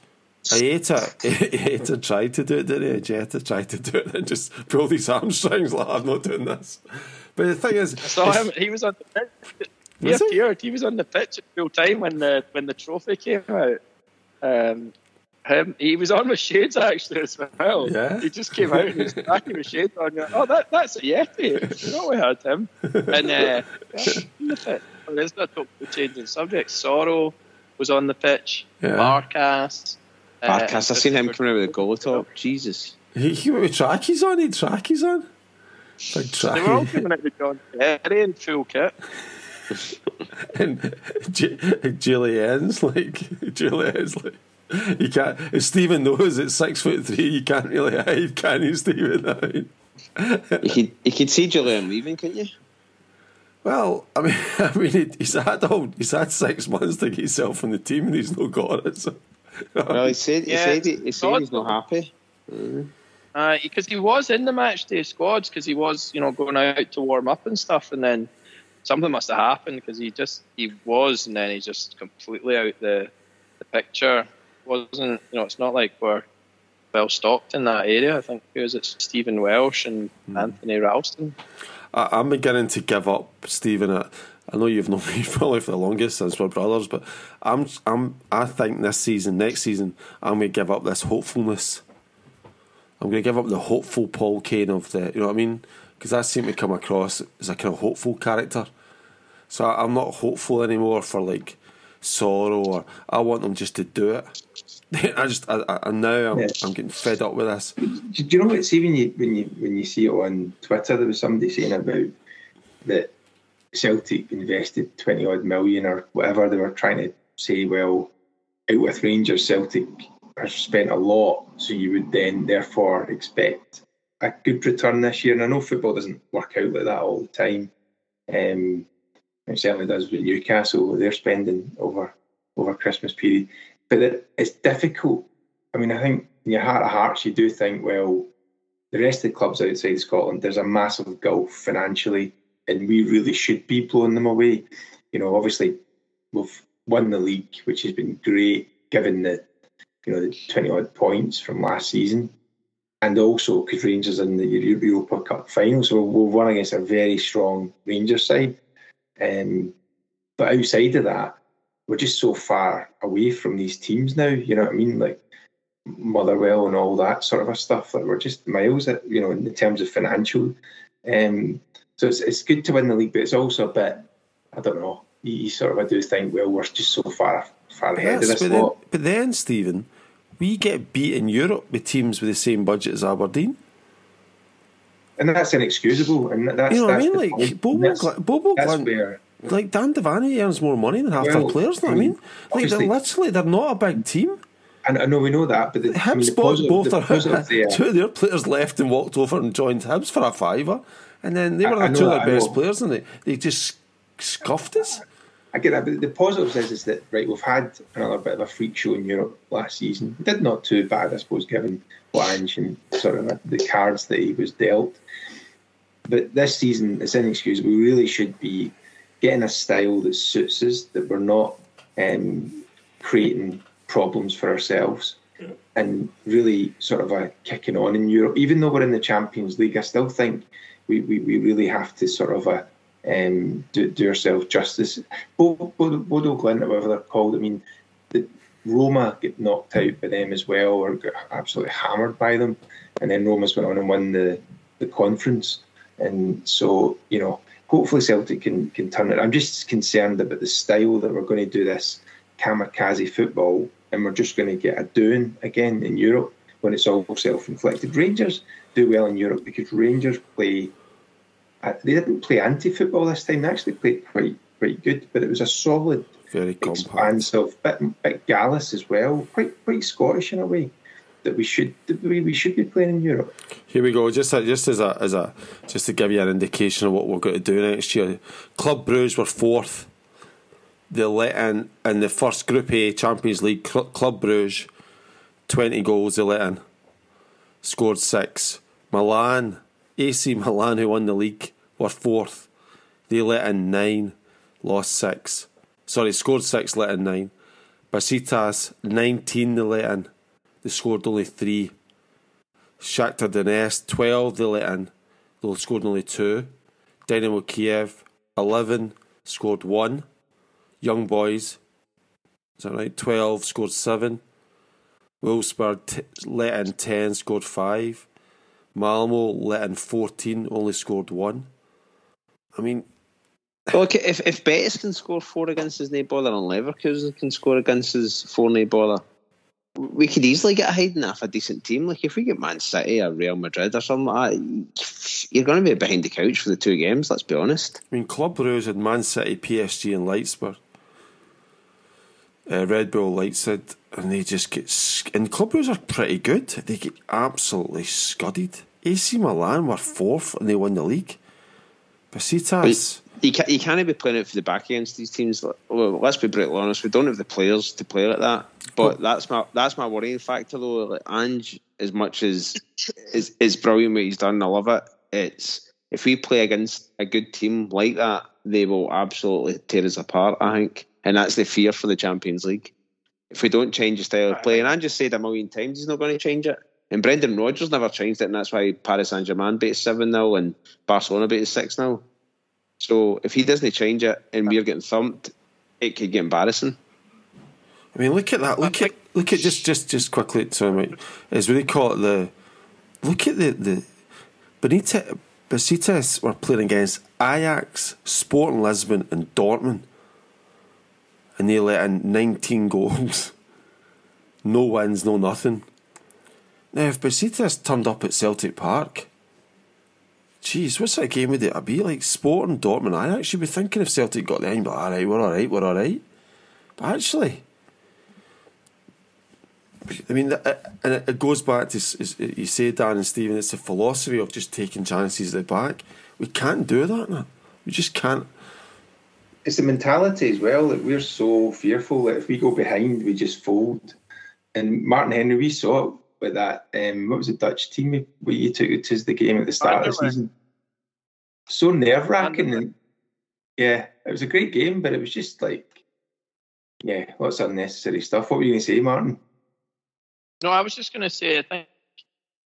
Ajeti, Ajeti tried to do it, didn't he? Jetta tried to do it and just pulled his hamstrings like, I'm not doing this. But the thing is, I saw him. He was on the pitch. He Was he? appeared. He was on the pitch at full time when the when the trophy came out. Um, him, he was on with shades actually as well. Yeah. He just came out and he was cracking with shades on. You're like, oh, that that's a Yeti. You know we had him. And uh, yeah, on the pitch. I mean, it's changing subjects. Soro was on the pitch. Yeah. Barkas. uh, Barkas, I seen him coming out with a goal top. Jesus. he, he with trackies on, he had trackies on. Big They were all coming out with John Terry in full kit. and J- Julianne's like, Julianne's like, you can't, if Stephen knows at six foot three, you can't really hide, can you, Stephen? I mean, You could, you could see Jullien leaving, couldn't you? Well, I mean, I mean, he- he's had all, he's had six months to get himself from the team, and he's not got it. So, Well, he said, he Yeah, said, he, he said he's not happy. Uh, because he was in the match day squads because he was you know going out to warm up and stuff and then something must have happened because he just he was and then he just completely out the the picture wasn't you know it's not like we're well stocked in that area I think it was it Stephen Welsh and hmm. Anthony Ralston I, I'm beginning to give up, Stephen. I, I know you've known me probably for the longest since we're brothers, but I'm, I'm, I think this season, next season, I'm going to give up this hopefulness. I'm going to give up the hopeful Paul Kane of the, you know what I mean? Because I seem to come across as a kind of hopeful character. So I, I'm not hopeful anymore for like sorrow or I want them just to do it. I just, I, I, and now I'm, Yeah. I'm getting fed up with this. Do, you know what? See when you when you when you see it on Twitter, there was somebody saying about that Celtic invested twenty odd million or whatever. They were trying to say, well, out with Rangers, Celtic has spent a lot, so you would then therefore expect a good return this year. And I know football doesn't work out like that all the time. Um, it certainly does with Newcastle. They're spending over over Christmas period, but it, it's difficult. I mean, I think in your heart of hearts, you do think, well, the rest of the clubs outside Scotland, there's a massive gulf financially, and we really should be blowing them away. You know, obviously, we've won the league, which has been great given the, you know, the twenty odd points from last season, and also because Rangers in the Europa Cup final, so we've won against a very strong Rangers side. Um, but outside of that, we're just so far away from these teams now. You know what I mean? Like Motherwell and all that sort of a stuff. Like we're just miles, at, you know, in terms of financial. Um, so it's it's good to win the league, but it's also a bit. I don't know. You, you sort of I do think, well, we're just so far far ahead of this but, then, but then, Stephen, we get beat in Europe with teams with the same budget as Aberdeen. and that's inexcusable. And that's You know what I mean? Like. Bobo, That's- Gla- Bobo that's where like Dan Devaney earns more money than half their Well, players. Know what I I mean? Like they're literally they're not a big team. and I know we know that, but the, I mean, Hibs the both, positive, both the positive there, uh, two of their players left and walked over and joined Hibs for a fiver, and then they were I the know two of their best players, and they they just scuffed us. I get that, but the positives is, is that right, we've had another bit of a freak show in Europe last season. Did not too bad, I suppose, given Blanche and sort of the cards that he was dealt. But this season, it's inexcusable. We really should be getting a style that suits us, that we're not um, creating problems for ourselves, and really sort of a kicking on in Europe. Even though we're in the Champions League, I still think we, we, we really have to sort of uh, um, do, do ourselves justice. Bodø, Bodø, or whatever they're called, I mean, the, Roma get knocked out by them as well, or got absolutely hammered by them, and then Roma's went on and won the, the conference. And so, you know, hopefully Celtic can can turn it. I'm just concerned about the style that we're going to do this kamikaze football, and we're just going to get a doing again in Europe when it's all self-inflicted. Rangers do well in Europe because Rangers play. Uh, They didn't play anti-football this time. They actually played quite quite good, but it was a solid, Very compact. expansive, bit bit gallus as well, quite quite Scottish in a way. That we should that we, we should be playing in Europe. Here we go. Just a, just as a as a just to give you an indication of what we're going to do next year. Club Bruges were fourth. They let in in the first Group A Champions League. Cl- Club Bruges, twenty goals they let in. Scored six. Milan, AC Milan, who won the league, were fourth. They let in nine, lost six. Sorry, scored six, let in nine. Besiktas, 19 they let in. They scored only three. Shakhtar Donetsk, 12 they let in. They scored only two. Dynamo Kiev, 11, scored one. Young Boys, is that right? 12, scored seven. Wolfsburg t- let in 10, scored five. Malmo let in 14, only scored one. I mean, Look, if if Betis can score four against his no bother and Leverkusen can score against his four no bother, we could easily get ahead in a decent team. Like if we get Man City or Real Madrid or something like that, you're going to be behind the couch for the two games. Let's be honest. I mean, Club Brugge had Man City, PSG, and Leipzig. Uh, Red Bull, Leipzig, and they just get. Sc- and Club Brugge are pretty good. They get absolutely scudded. AC Milan were fourth and they won the league. Besiktas. You can't, you can't be playing it for the back against these teams. Well, let's be brutally honest. We don't have the players to play like that. But that's my that's my worrying factor though. Like Ange, as much as is is brilliant what he's done, I love it. It's if we play against a good team like that, they will absolutely tear us apart. I think, and that's the fear for the Champions League. If we don't change the style of play, and I just said a million times, he's not going to change it. And Brendan Rodgers never changed it, and that's why Paris Saint Germain beat seven 0 and Barcelona beat six 0 So if he doesn't change it and we're getting thumped, it could get embarrassing. I mean, look at that. Look at look at just just just quickly. Sorry, mate. As we call it the. Look at the the. Benita Besiktas were playing against Ajax, Sporting Lisbon, and Dortmund, and they let in nineteen goals. No wins, no nothing. Now, if Besiktas turned up at Celtic Park, jeez, what sort of game would it be? Like Sporting, Dortmund, I'd actually be thinking if Celtic got there, you'd be like, all right, we're all right, we're all right. But actually, I mean, uh, and it goes back to you say, Dan and Stephen, it's a philosophy of just taking chances at the back. We can't do that now. We just can't. It's the mentality as well that we're so fearful that if we go behind, we just fold. And Martin Henry, we saw it with that. Um, what was the Dutch team we you took it to the game at the start of the season? So nerve wracking. Yeah, it was a great game, but it was just like, yeah, lots of unnecessary stuff. What were you going to say, Martin? No, I was just going to say, I think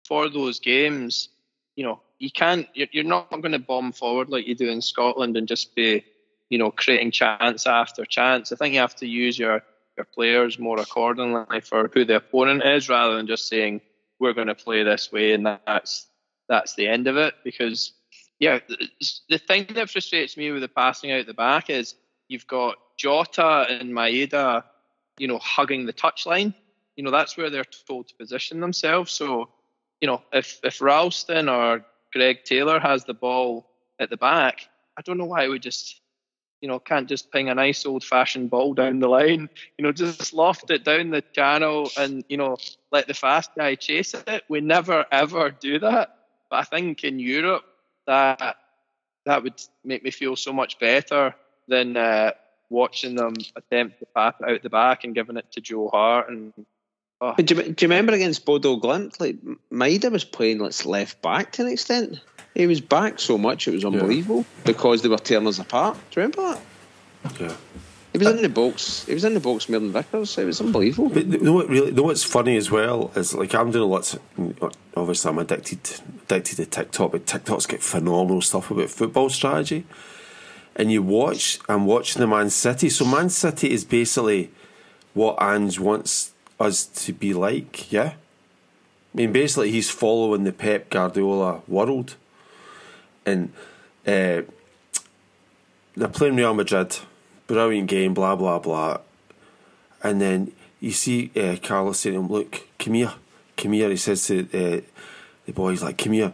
for those games, you know, you can't, you're, you're not going to bomb forward like you do in Scotland and just be, you know, creating chance after chance. I think you have to use your, your players more accordingly for who the opponent is rather than just saying, we're going to play this way and that's, that's the end of it. Because, yeah, the, thing that frustrates me with the passing out the back is you've got Jota and Maeda, you know, hugging the touchline you know that's where they're told to position themselves. So, you know, if if Ralston or Greg Taylor has the ball at the back, I don't know why we just, you know, can't just ping a nice old fashioned ball down the line. You know, just loft it down the channel and you know let the fast guy chase it. We never ever do that. But I think in Europe that that would make me feel so much better than uh, watching them attempt to pass it out the back and giving it to Joe Hart and oh, But do, you, do you remember against Bodø/Glimt? Like Maeda was playing like left back to an extent. He was back so much it was unbelievable because they were tearing us apart. Do you remember that? Yeah. He was in the box. He was in the box more than Vickers. It was unbelievable. But you know what really? You know what's funny as well is like I'm doing lots. Of, obviously, I'm addicted addicted to TikTok, but TikTok's got phenomenal stuff about football strategy. And you watch. I'm watching the Man City. So Man City is basically what Ange wants us to be like. Yeah. I mean, basically, he's following the Pep Guardiola world, and uh, they're playing Real Madrid. Brilliant game. Blah blah blah. And then you see uh, Carlos saying to him, Look, come here. Come here. He says to uh, the boy, he's like, Come here.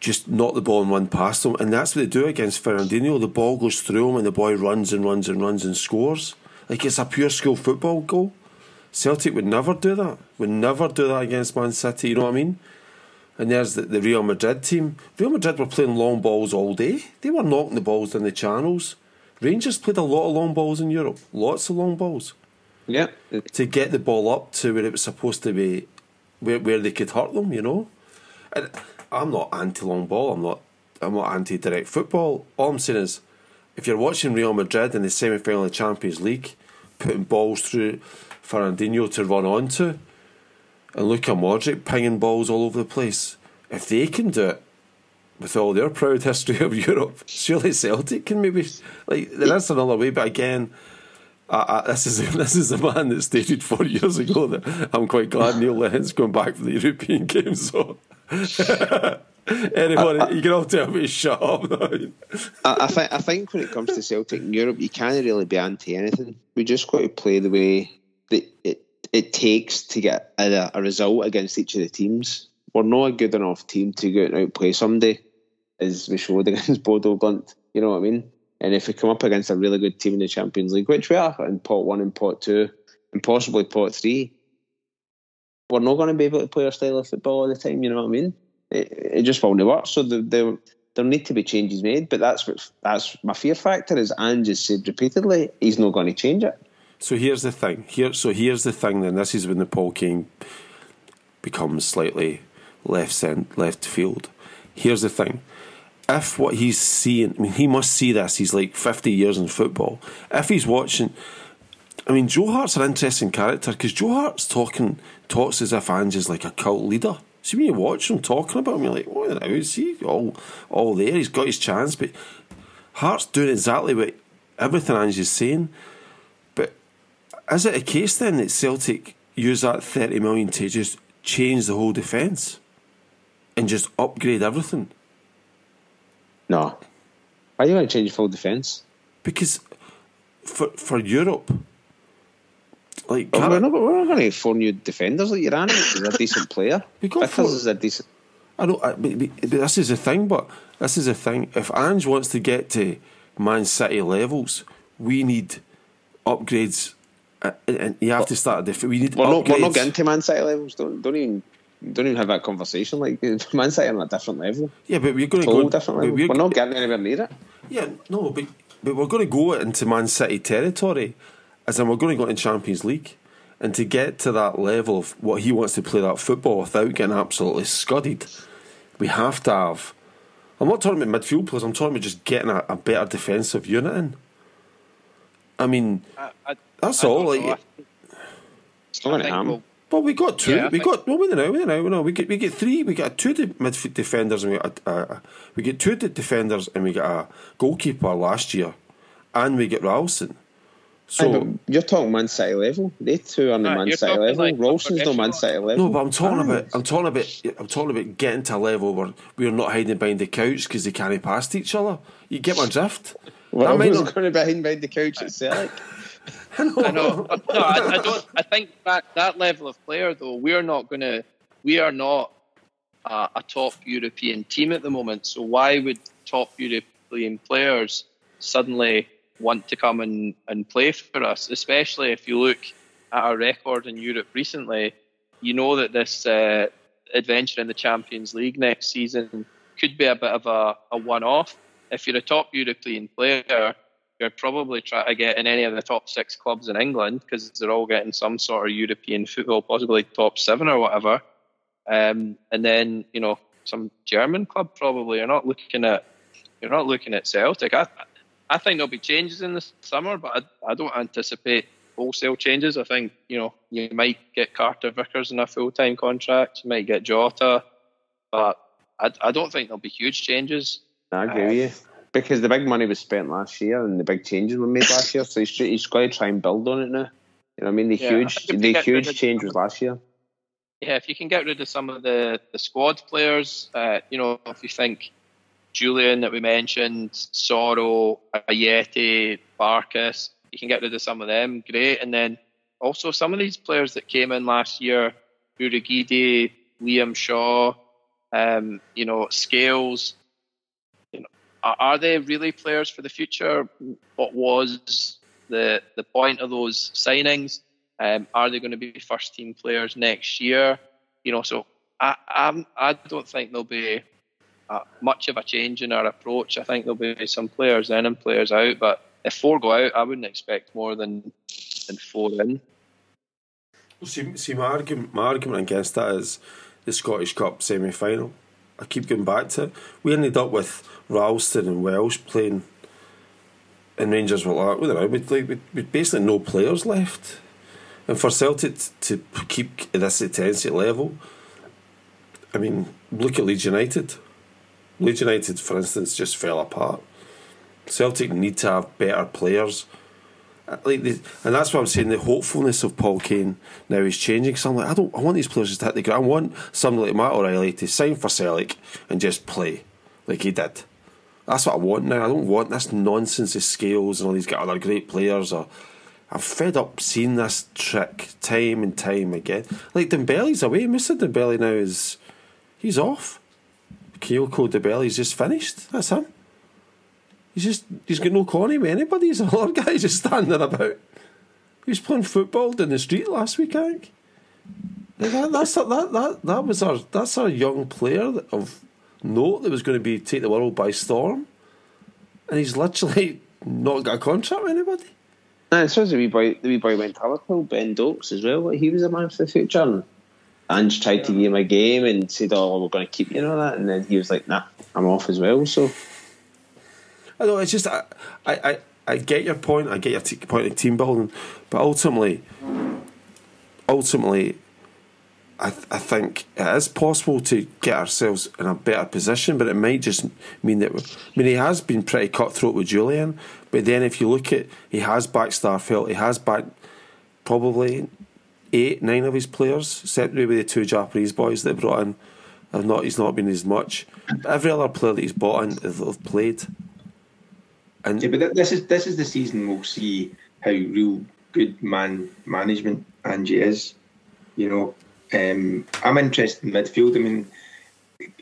Just knock the ball and run past him. And that's what they do against Fernandinho. The ball goes through him and the boy runs and runs and runs and scores. Like it's a pure school football goal. Celtic would never do that. Would never do that against Man City. You know what I mean? And there's the, the Real Madrid team. Real Madrid were playing long balls all day. They were knocking the balls down the channels. Rangers played a lot of long balls in Europe. Lots of long balls Yeah. to get the ball up to where it was supposed to be, where, where they could hurt them, you know. And I'm not anti long ball. I'm not. I'm not anti direct football. All I'm saying is, if you're watching Real Madrid in the semi final of the Champions League, putting balls through Fernandinho to run onto, and Luka Modric pinging balls all over the place, if they can do it with all their proud history of Europe, surely Celtic can maybe like that's another way. But again, I, I, this is this is a man that stated four years ago that I'm quite glad Neil Lennon's going back for the European Games. So. Anybody, you can all tell me shut up. I, I think I think when it comes to Celtic in Europe, you can't really be anti anything. We just got to play the way that it it takes to get a, a result against each of the teams. We're not a good enough team to go out and outplay somebody, as we showed against Bodø/Glimt. You know what I mean? And if we come up against a really good team in the Champions League, which we are in pot one and pot two, and possibly pot three, we're not going to be able to play our style of football all the time. You know what I mean? It, it just won't work. So the, the, there need to be changes made. But that's what that's my fear factor is. Ange has said repeatedly he's not going to change it. So here's the thing. Here, so here's the thing. Then this is when the Paul King becomes slightly left cent, left field. Here's the thing. If what he's seeing, I mean, he must see this. He's like 50 years in football. If he's watching, I mean, Joe Hart's an interesting character because Joe Hart's talking, talks as if Ange is like a cult leader. See when you watch him talking about him, you're like, what now? Is he all all there? He's got his chance, but Hart's doing exactly what everything Ange is saying. Is it a case then that Celtic use that thirty million to just change the whole defence and just upgrade everything? No. Why are you going to change the full defence? Because for for Europe, like well, we're, not, we're not going to get four new defenders. Like Iran is a decent player. We got Vickers is a decent. I know, but, but, but this is the thing. But this is the thing. If Ange wants to get to Man City levels, we need upgrades, and you have to start a different. We need. We're upgrades. not, we're not getting to Man City levels. Don't don't even don't even have that conversation. Like Man City on a different level. Yeah, but we're going to go different level. We're, We're not getting anywhere near it. Yeah, no, but but we're going to go into Man City territory, as in we're going to go into Champions League, and to get to that level of what he wants to play that football without getting absolutely scudded, we have to have. I'm not talking about midfield players. I'm talking about just getting a, a better defensive unit in. I mean, I, I, that's I all. don't know. Like, It's not going to happen. we'll- well, we got two. Yeah, we got well. We know. We know. We know. We get we get three. We got two de- midfield defenders, and we got a, a, we get two de- defenders, and we got a goalkeeper last year, and we get Ralston. So Aye, you're talking Man City level. They two are on the Man you're City level. like Ralston's no Man echelon. City level. no, but I'm talking Aye. about I'm talking about I'm talking about getting to a level where we're not hiding behind the couch because they can't past each other. You get my drift? Well, That I might was not- going to be hiding behind the couch at Celtic. I know. No, I, I don't. I think that that level of player, though, we're not going to. We are not a, a top European team at the moment. So why would top European players suddenly want to come and, and play for us? Especially if you look at our record in Europe recently, you know that this uh, adventure in the Champions League next season could be a bit of a, a one-off. If you're a top European player, you're probably trying to get in any of the top six clubs in England because they're all getting some sort of European football, possibly top seven or whatever. Um, and then you know some German club probably. You're not looking at you're not looking at Celtic. I I think there'll be changes in the summer, but I, I don't anticipate wholesale changes. I think you know you might get Carter Vickers in a full time contract. You might get Jota, but I, I don't think there'll be huge changes. I agree with you. Because the big money was spent last year and the big changes were made last year, so he's, he's got to try and build on it now. You know what I mean? The Yeah, huge, the huge change was last year. Yeah, if you can get rid of some of the, the squad players, uh, you know, if you think Jullien that we mentioned, Soro, Ajeti, Barkas, you can get rid of some of them, great. And then also some of these players that came in last year, Urhoghide, Liam Shaw, um, you know, Scales, are, they really players for the future? What was the the point of those signings? Um, are they going to be first team players next year? You know, so I I'm, I don't think there'll be uh, much of a change in our approach. I think there'll be some players in and players out, but if four go out, I wouldn't expect more than than four in. See, see, my argument, my argument against that is the Scottish Cup semi final. I keep going back to it. We ended up with Ralston and Welsh playing and Rangers were like, we don't know, we'd, like, we'd basically no players left. And for Celtic to keep this intensity level, I mean, look at Leeds United. Leeds United, for instance, just fell apart. Celtic need to have better players. Like the, and that's what I'm saying. The hopefulness of Paul Kane now is changing. Because I'm like, I don't. I want these players to hit the ground. I want somebody like Matt O'Riley to sign for Celtic and just play like he did. That's what I want now. I don't want this nonsense of scales and all these other great players. Or I'm fed up seeing this trick time and time again. Like Dembele's away. Mr. Dembele now is he's off. Kyogo Dembele's just finished. That's him. He's just he's got no conny with anybody. He's a lot of guys just standing about. He was playing football in the street last week, I think. That, that's that, that that was our that's our young player of note that was going to be take the world by storm, and he's literally not got a contract with anybody. Nah, I suppose the wee boy the wee boy went to Liverpool, Ben Doakes as well. He was a man for the future. And Ange tried to give him a game and said, "Oh, we're going to keep you," and all that, and then he was like, "Nah, I'm off as well." So I know it's just I, I, I get your point. I get your t- point of team building, but ultimately, ultimately, I th- I think it is possible to get ourselves in a better position. But it might just mean that I mean he has been pretty cutthroat with Jullien, But then if you look at he has backed Starfelt, he has backed probably eight, nine of his players, except maybe the two Japanese boys that brought in. Have not he's not been as much. Every other player that he's bought in have played. And yeah, but this is this is the season we'll see how real good man management Angie is. You know, um, I'm interested in midfield. I mean,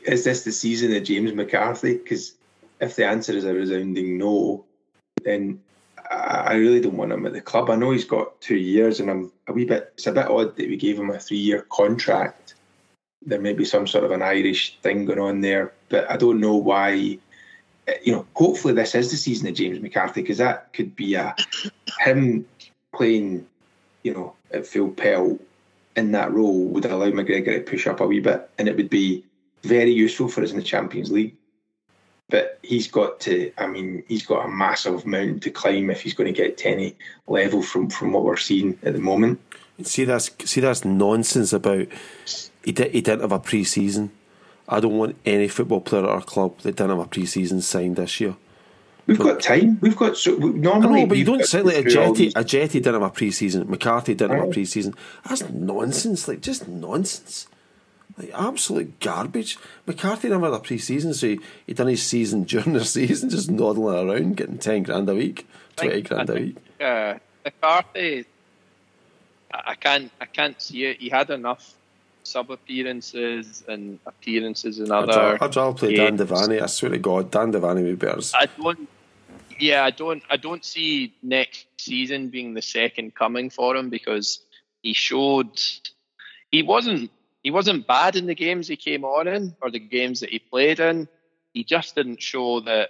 is this the season of James McCarthy? Because if the answer is a resounding no, then I really don't want him at the club. I know he's got two years, and I'm a wee bit. It's a bit odd that we gave him a three-year contract. There may be some sort of an Irish thing going on there, but I don't know why you know, hopefully this is the season of James McCarthy because that could be a him playing, you know, at full pelt in that role would allow McGregor to push up a wee bit, and it would be very useful for us in the Champions League. But he's got to, I mean, he's got a massive mountain to climb if he's going to get to any level from from what we're seeing at the moment. See that's see that's nonsense about he did he didn't have a pre-season. I don't want any football player at our club that didn't have a pre-season signed this year. We've got time. We've got so normally. know, but you don't say like Ajeti. A Jetty didn't have a pre-season. McCarthy didn't have a pre-season. That's nonsense. Like just nonsense. Like absolute garbage. McCarthy never had a pre-season, so he, he done his season during the season, just noddling around, getting ten grand a week, twenty grand think, a week. Uh, McCarthy, I can't, I can't see it. He had enough sub appearances and appearances in other. I'd rather play Dan Devaney. I swear to God, Dan Devaney would be better. I don't. Yeah, I don't. I don't see next season being the second coming for him because he showed he wasn't he wasn't bad in the games he came on in or the games that he played in. He just didn't show that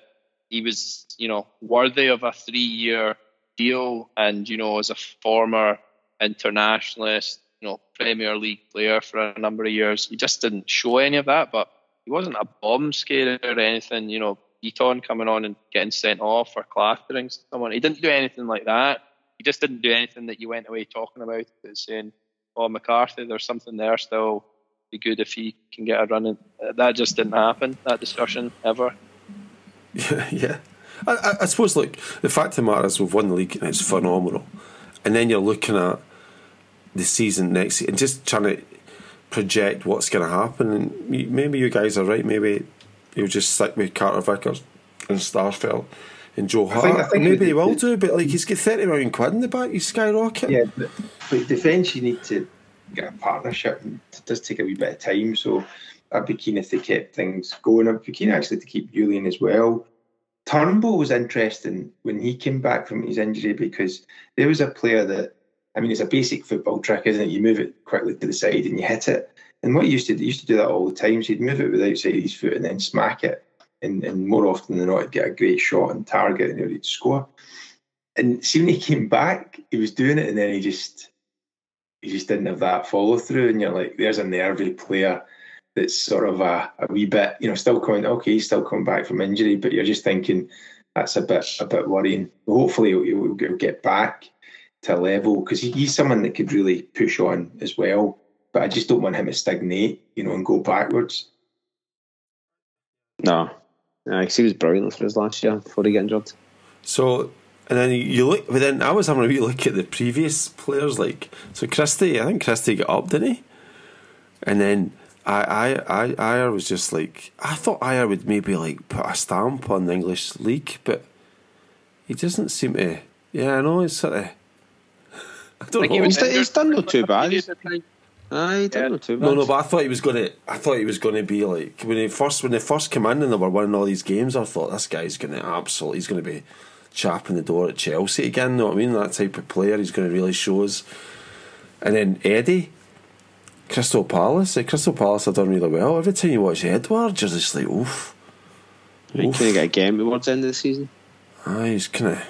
he was, you know, worthy of a three year deal. And, you know, as a former internationalist, know, Premier League player for a number of years. He just didn't show any of that, but he wasn't a bomb scarer or anything. You know, Bitton coming on and getting sent off or clattering someone. He didn't do anything like that. He just didn't do anything that you went away talking about, saying, "Oh, McCarthy, there's something there still. Be good if he can get a run." In. That just didn't happen. That discussion ever. Yeah, yeah. I, I suppose, like the fact of the matter is, we've won the league and it's phenomenal. And then you're looking at the season next and just trying to project what's going to happen. And maybe you guys are right. Maybe he'll just stick with Carter Vickers and Starfelt and Joe Hart. I think, I think maybe he will do, but like he's got thirty million quid in the back. He's skyrocket. Yeah, but, but defence you need to get a partnership. And it does take a wee bit of time. So I'd be keen if they kept things going. I'd be keen actually to keep Jullien as well. Turnbull was interesting when he came back from his injury because there was a player that I mean, it's a basic football trick, isn't it? You move it quickly to the side and you hit it. And what he used to do, used to do that all the time. So he'd move it with outside his foot and then smack it. And, and more often than not, he'd get a great shot on target and he'd score. And see, when he came back, he was doing it and then he just he just didn't have that follow through. And you're like, there's a nervy player that's sort of a, a wee bit, you know, still coming, okay, he's still coming back from injury, but you're just thinking, that's a bit a bit worrying. Hopefully, he'll, he'll get back to a level because he's someone that could really push on as well. But I just don't want him to stagnate, you know, and go backwards. No, yeah, he was brilliant for his last year before he got injured. So, and then you look, but then I was having a wee look at the previous players, like so Christie. I think Christie got up, didn't he? And then I, I, I, Ajer was just like I thought Ajer would maybe like put a stamp on the English league, but he doesn't seem to. Yeah, I know he's sort of. I don't Like, know. he was- he's done no too bad. Period of time. Aye, he Yeah. not too bad. No, no, but I thought he was gonna. I thought he was gonna be like when he first when they first came in and they were winning all these games. I thought this guy's gonna absolutely. He's gonna be chapping the door at Chelsea again. You know what I mean? That type of player. He's gonna really show us. And then Eddie, Crystal Palace. eh, Crystal Palace have done really well. Every time you watch Edouard, you're just like, oof. He couldn't get a game towards the end of the season. Ah, he's kind of.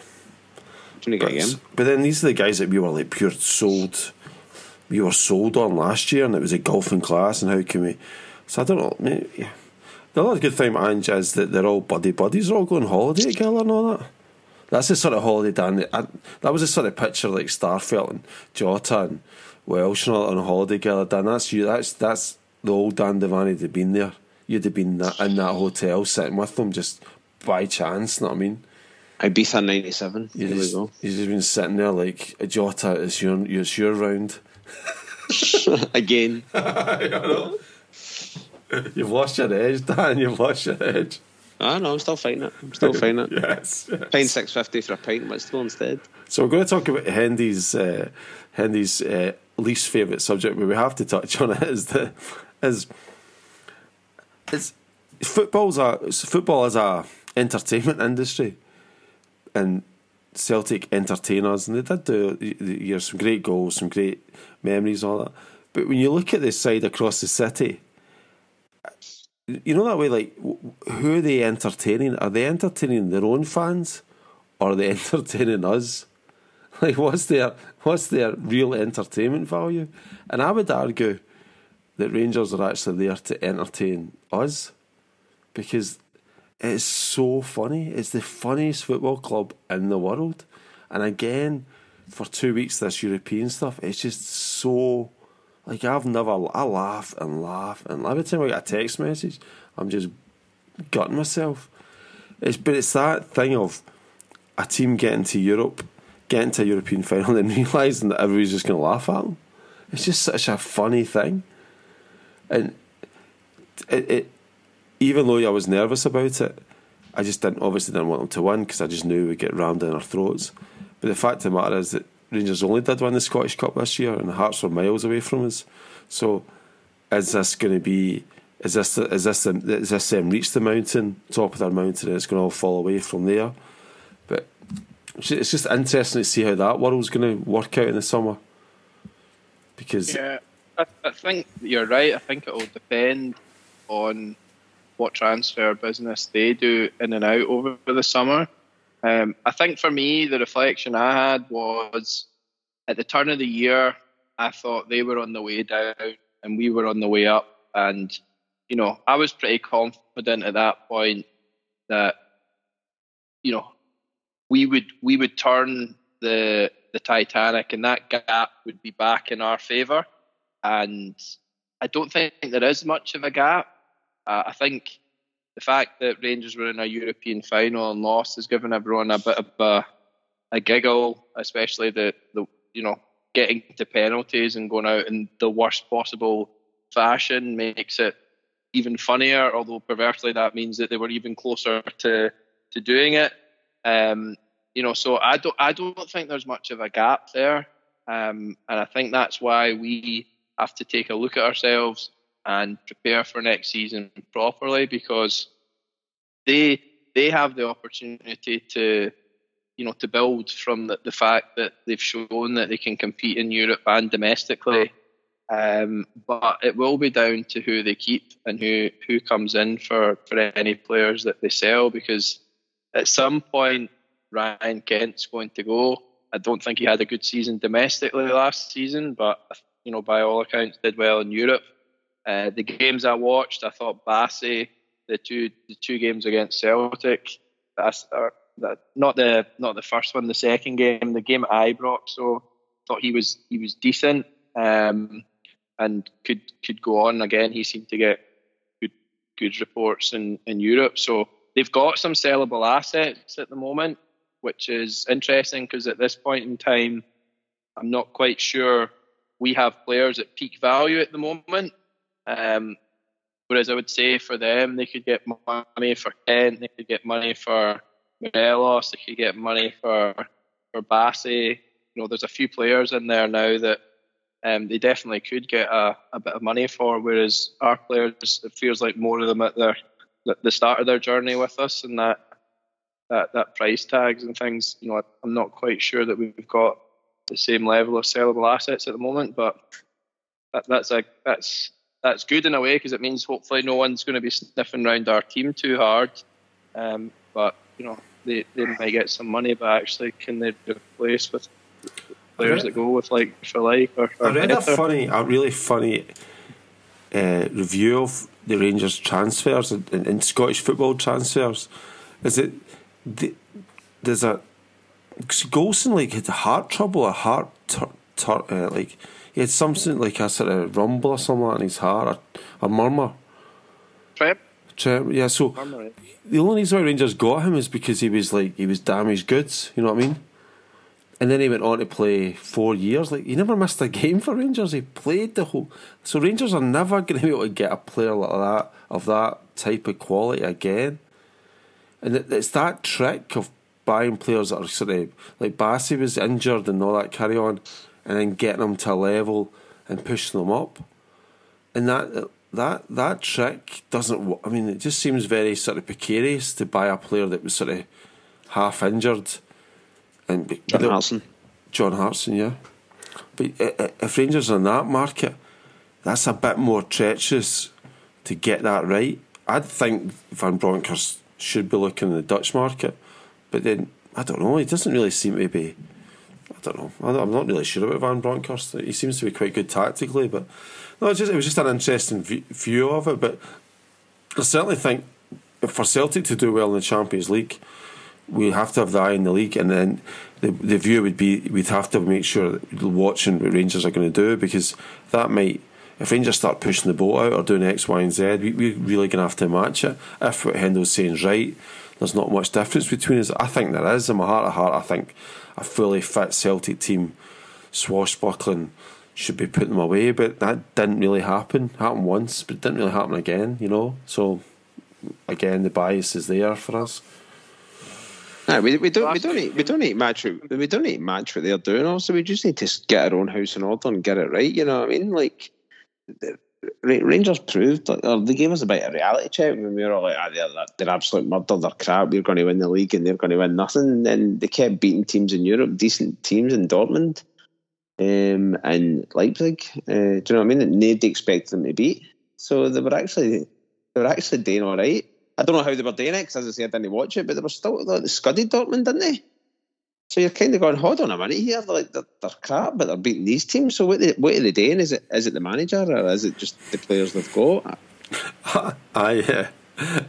But, game. but then these are the guys that we were like pure sold. We were sold on last year, and it was a golfing class. And how can we? So I don't know. Maybe, yeah. The other good thing about Ange is that they're all buddy buddies. They're all going holiday together and all that. That's the sort of holiday Dan. that I, that was the sort of picture like Starfelt and Jota and Welsh and all on holiday together. Dan, that's you. That's that's the old Dan Devaney had been there. You'd have been in that hotel sitting with them just by chance. You Know what I mean? Ibiza 97. You Here we go. you just been sitting there like a Jota. It's your it's your round. Again. You've lost your edge, Dan. You've lost your edge. I know, I'm still fighting it. I'm still fighting it. Yes. Paying 650 for a pint, but still instead. So we're going to talk about Hendy's uh, Hendy's uh, least favourite subject, but we have to touch on it. Is the is is football's a football is a entertainment industry, and Celtic entertainers, and they did do you know, some great goals, some great memories, all that. But when you look at this side across the city, you know that way, like who are they entertaining? Are they entertaining their own fans, or are they entertaining us? Like, what's their what's their real entertainment value? And I would argue that Rangers are actually there to entertain us because it's so funny. It's the funniest football club in the world. And again, for two weeks, this European stuff, it's just so. Like, I've never. I laugh and laugh. And every time I get a text message, I'm just gutting myself. It's, but it's that thing of a team getting to Europe, getting to a European final, and realising that everybody's just going to laugh at them. It's just such a funny thing. And it, it even though I was nervous about it, I just didn't obviously didn't want them to win because I just knew we'd get rammed in our throats. But the fact of the matter is that Rangers only did win the Scottish Cup this year, and Hearts were miles away from us. So, is this going to be? Is this is this is this them reach the mountain, top of their mountain, and it's going to all fall away from there? But it's just interesting to see how that world's going to work out in the summer. Because Yeah, I, I think you're right. I think it will depend on what transfer business they do in and out over the summer. Um, I think for me, the reflection I had was at the turn of the year, I thought they were on the way down and we were on the way up. And, you know, I was pretty confident at that point that, you know, we would we would turn the the Titanic and that gap would be back in our favour. And I don't think there is much of a gap. Uh, I think the fact that Rangers were in a European final and lost has given everyone a bit of a, a giggle, especially the, the you know getting to penalties and going out in the worst possible fashion makes it even funnier. Although perversely that means that they were even closer to to doing it. Um, you know, so I don't I don't think there's much of a gap there, um, and I think that's why we have to take a look at ourselves and prepare for next season properly because they they have the opportunity to you know to build from the, the fact that they've shown that they can compete in Europe and domestically. Um, but it will be down to who they keep and who who comes in for for any players that they sell because at some point Ryan Kent's going to go. I don't think he had a good season domestically last season, but you know by all accounts did well in Europe. Uh, the games I watched, I thought Bassey, the two the two games against Celtic, that's, are, the, not the not the first one, the second game, the game at Ibrox. So thought he was he was decent um, and could could go on again. He seemed to get good good reports in in Europe. So they've got some sellable assets at the moment, which is interesting because at this point in time, I'm not quite sure we have players at peak value at the moment. Um, whereas I would say for them, they could get money for Kent, they could get money for Morelos, they could get money for for Bassey. You know, there's a few players in there now that um, they definitely could get a, a bit of money for. Whereas our players, it feels like more of them at their the start of their journey with us, and that that that price tags and things. You know, I'm not quite sure that we've got the same level of sellable assets at the moment, but that, that's a that's that's good in a way because it means hopefully no one's going to be sniffing around our team too hard. Um, but you know, they, they might get some money, but actually, can they replace with players that go with like for like? Or, or I read a funny, a really funny uh, review of the Rangers transfers and, and, Scottish football transfers. Is it the, there's a Goldson like had heart trouble, a heart tur, tur, uh, like he had something like a sort of rumble or something like in his heart, a, a murmur. Trip. Trip. Yeah. So murmur. the only reason why Rangers got him is because he was like he was damaged goods. You know what I mean? And then he went on to play four years. Like he never missed a game for Rangers. He played the whole. So Rangers are never going to be able to get a player like that of that type of quality again. And it's that trick of buying players that are sort of like Bassey was injured and all that carry on, and then getting them to a level and pushing them up. And that that that trick doesn't. I mean, it just seems very sort of precarious to buy a player that was sort of half injured and John Hartson. John Hartson, yeah. But uh, uh, if Rangers are in that market, that's a bit more treacherous to get that right. I'd think Van Bronckhorst should be looking in the Dutch market, but then I don't know. He doesn't really seem to be. I don't know. I'm not really sure about Van Bronckhorst. He seems to be quite good tactically, but no, it, just, it was just an interesting view of it. But I certainly think for Celtic to do well in the Champions League, we have to have the eye in the league, and then the the view would be we'd have to make sure that watching what Rangers are going to do because that might. If Rangers start pushing the boat out or doing X, Y, and Z, we, we're really going to have to match it. If what Hendo's saying is right, there's not much difference between us. I think there is. In my heart of heart, I think a fully fit Celtic team, swashbuckling, should be putting them away. But that didn't really happen. Happened once, but it didn't really happen again. You know. So again, the bias is there for us. No, we, we don't we don't need we don't need match we don't need match what they're doing. Also, we just need to get our own house in order and get it right. You know what I mean? Like the, Rangers proved, they gave us a bit of a reality check when we were all like, ah, they're, they're absolute murder, they're crap, we're going to win the league and they're going to win nothing. And they kept beating teams in Europe, decent teams in Dortmund um, and Leipzig. Uh, do you know what I mean? That nobody expected them to beat. So they were actually they were actually doing all right. I don't know how they were doing it because, as I said, I didn't watch it, but they were still like, they scudded Dortmund, didn't they? So you're kind of going, hold on a minute here, they're like they're, they're crap, but they're beating these teams. So what, they, what are they doing? Is it is it the manager or is it just the players they've got? I, uh,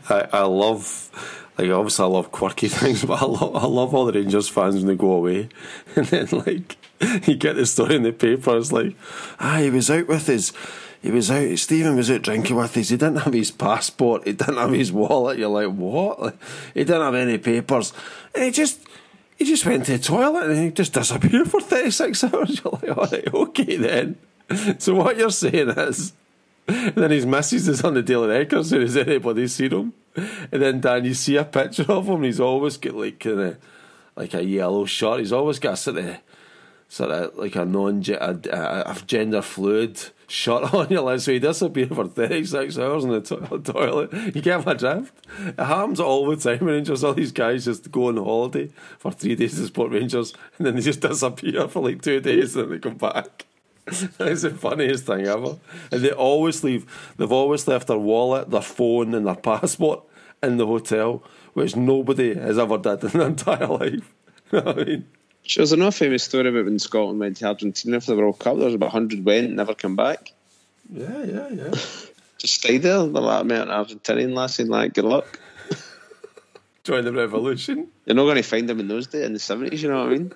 I I love like obviously I love quirky things, but I love I love all the Rangers fans when they go away, and then like you get the story in the paper. It's like, ah, he was out with his he was out. Stephen was out drinking with his. He didn't have his passport. He didn't have his wallet. You're like, what? Like, he didn't have any papers, and he just he just went to the toilet and he just disappeared for thirty six hours. You're like, all right, okay then. So what you're saying is. Then his missus is on the Daily Record saying, Has anybody seen him? And then Dan, you see a picture of him, he's always got like kind of like a yellow shirt. He's always got a sort of sort of like a non a, a gender fluid shot on your leg, so he disappeared for 36 hours in the to- toilet. You get my drift? It happens all the time Rangers. All these guys just go on holiday for three days to support Rangers and then they just disappear for like two days and then they come back. It's the funniest thing ever. And they always leave, they've always left their wallet, their phone, and their passport in the hotel, which nobody has ever done in their entire life. You I mean? Sure, there's another famous story about when Scotland went to Argentina for the World Cup. There was about 100 went, never come back. Yeah, yeah, yeah. Just stay there. The like, met an Argentinian lassie like, good luck. Join the revolution. You're not going to find them in those days in the seventies. You know what I mean?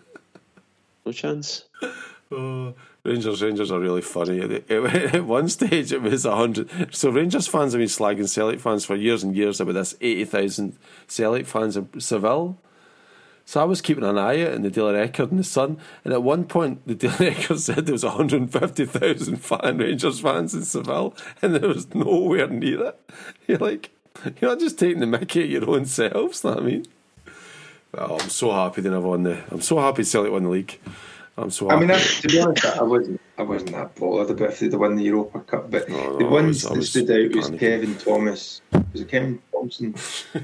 No chance. Oh, Rangers, Rangers are really funny. At, one stage, it was hundred. So Rangers fans have been slagging Celtic fans for years and years about this eighty thousand Celtic fans in Seville. So I was keeping an eye out in the Daily Record and the Sun, and at one point the Daily Record said there was one hundred and fifty thousand fan Rangers fans in Seville, and there was nowhere near it. You're like, you're not just taking the Mickey at your own selves. know what I mean? Oh, I'm so happy they never won the. I'm so happy Celtic won the league. I'm so I mean, I, to be honest, I wasn't, I wasn't that bothered about if they'd won the Europa Cup, but No, no, the ones was- that stood out was panicking. Kevin Thomas, was it Kevin Thomson,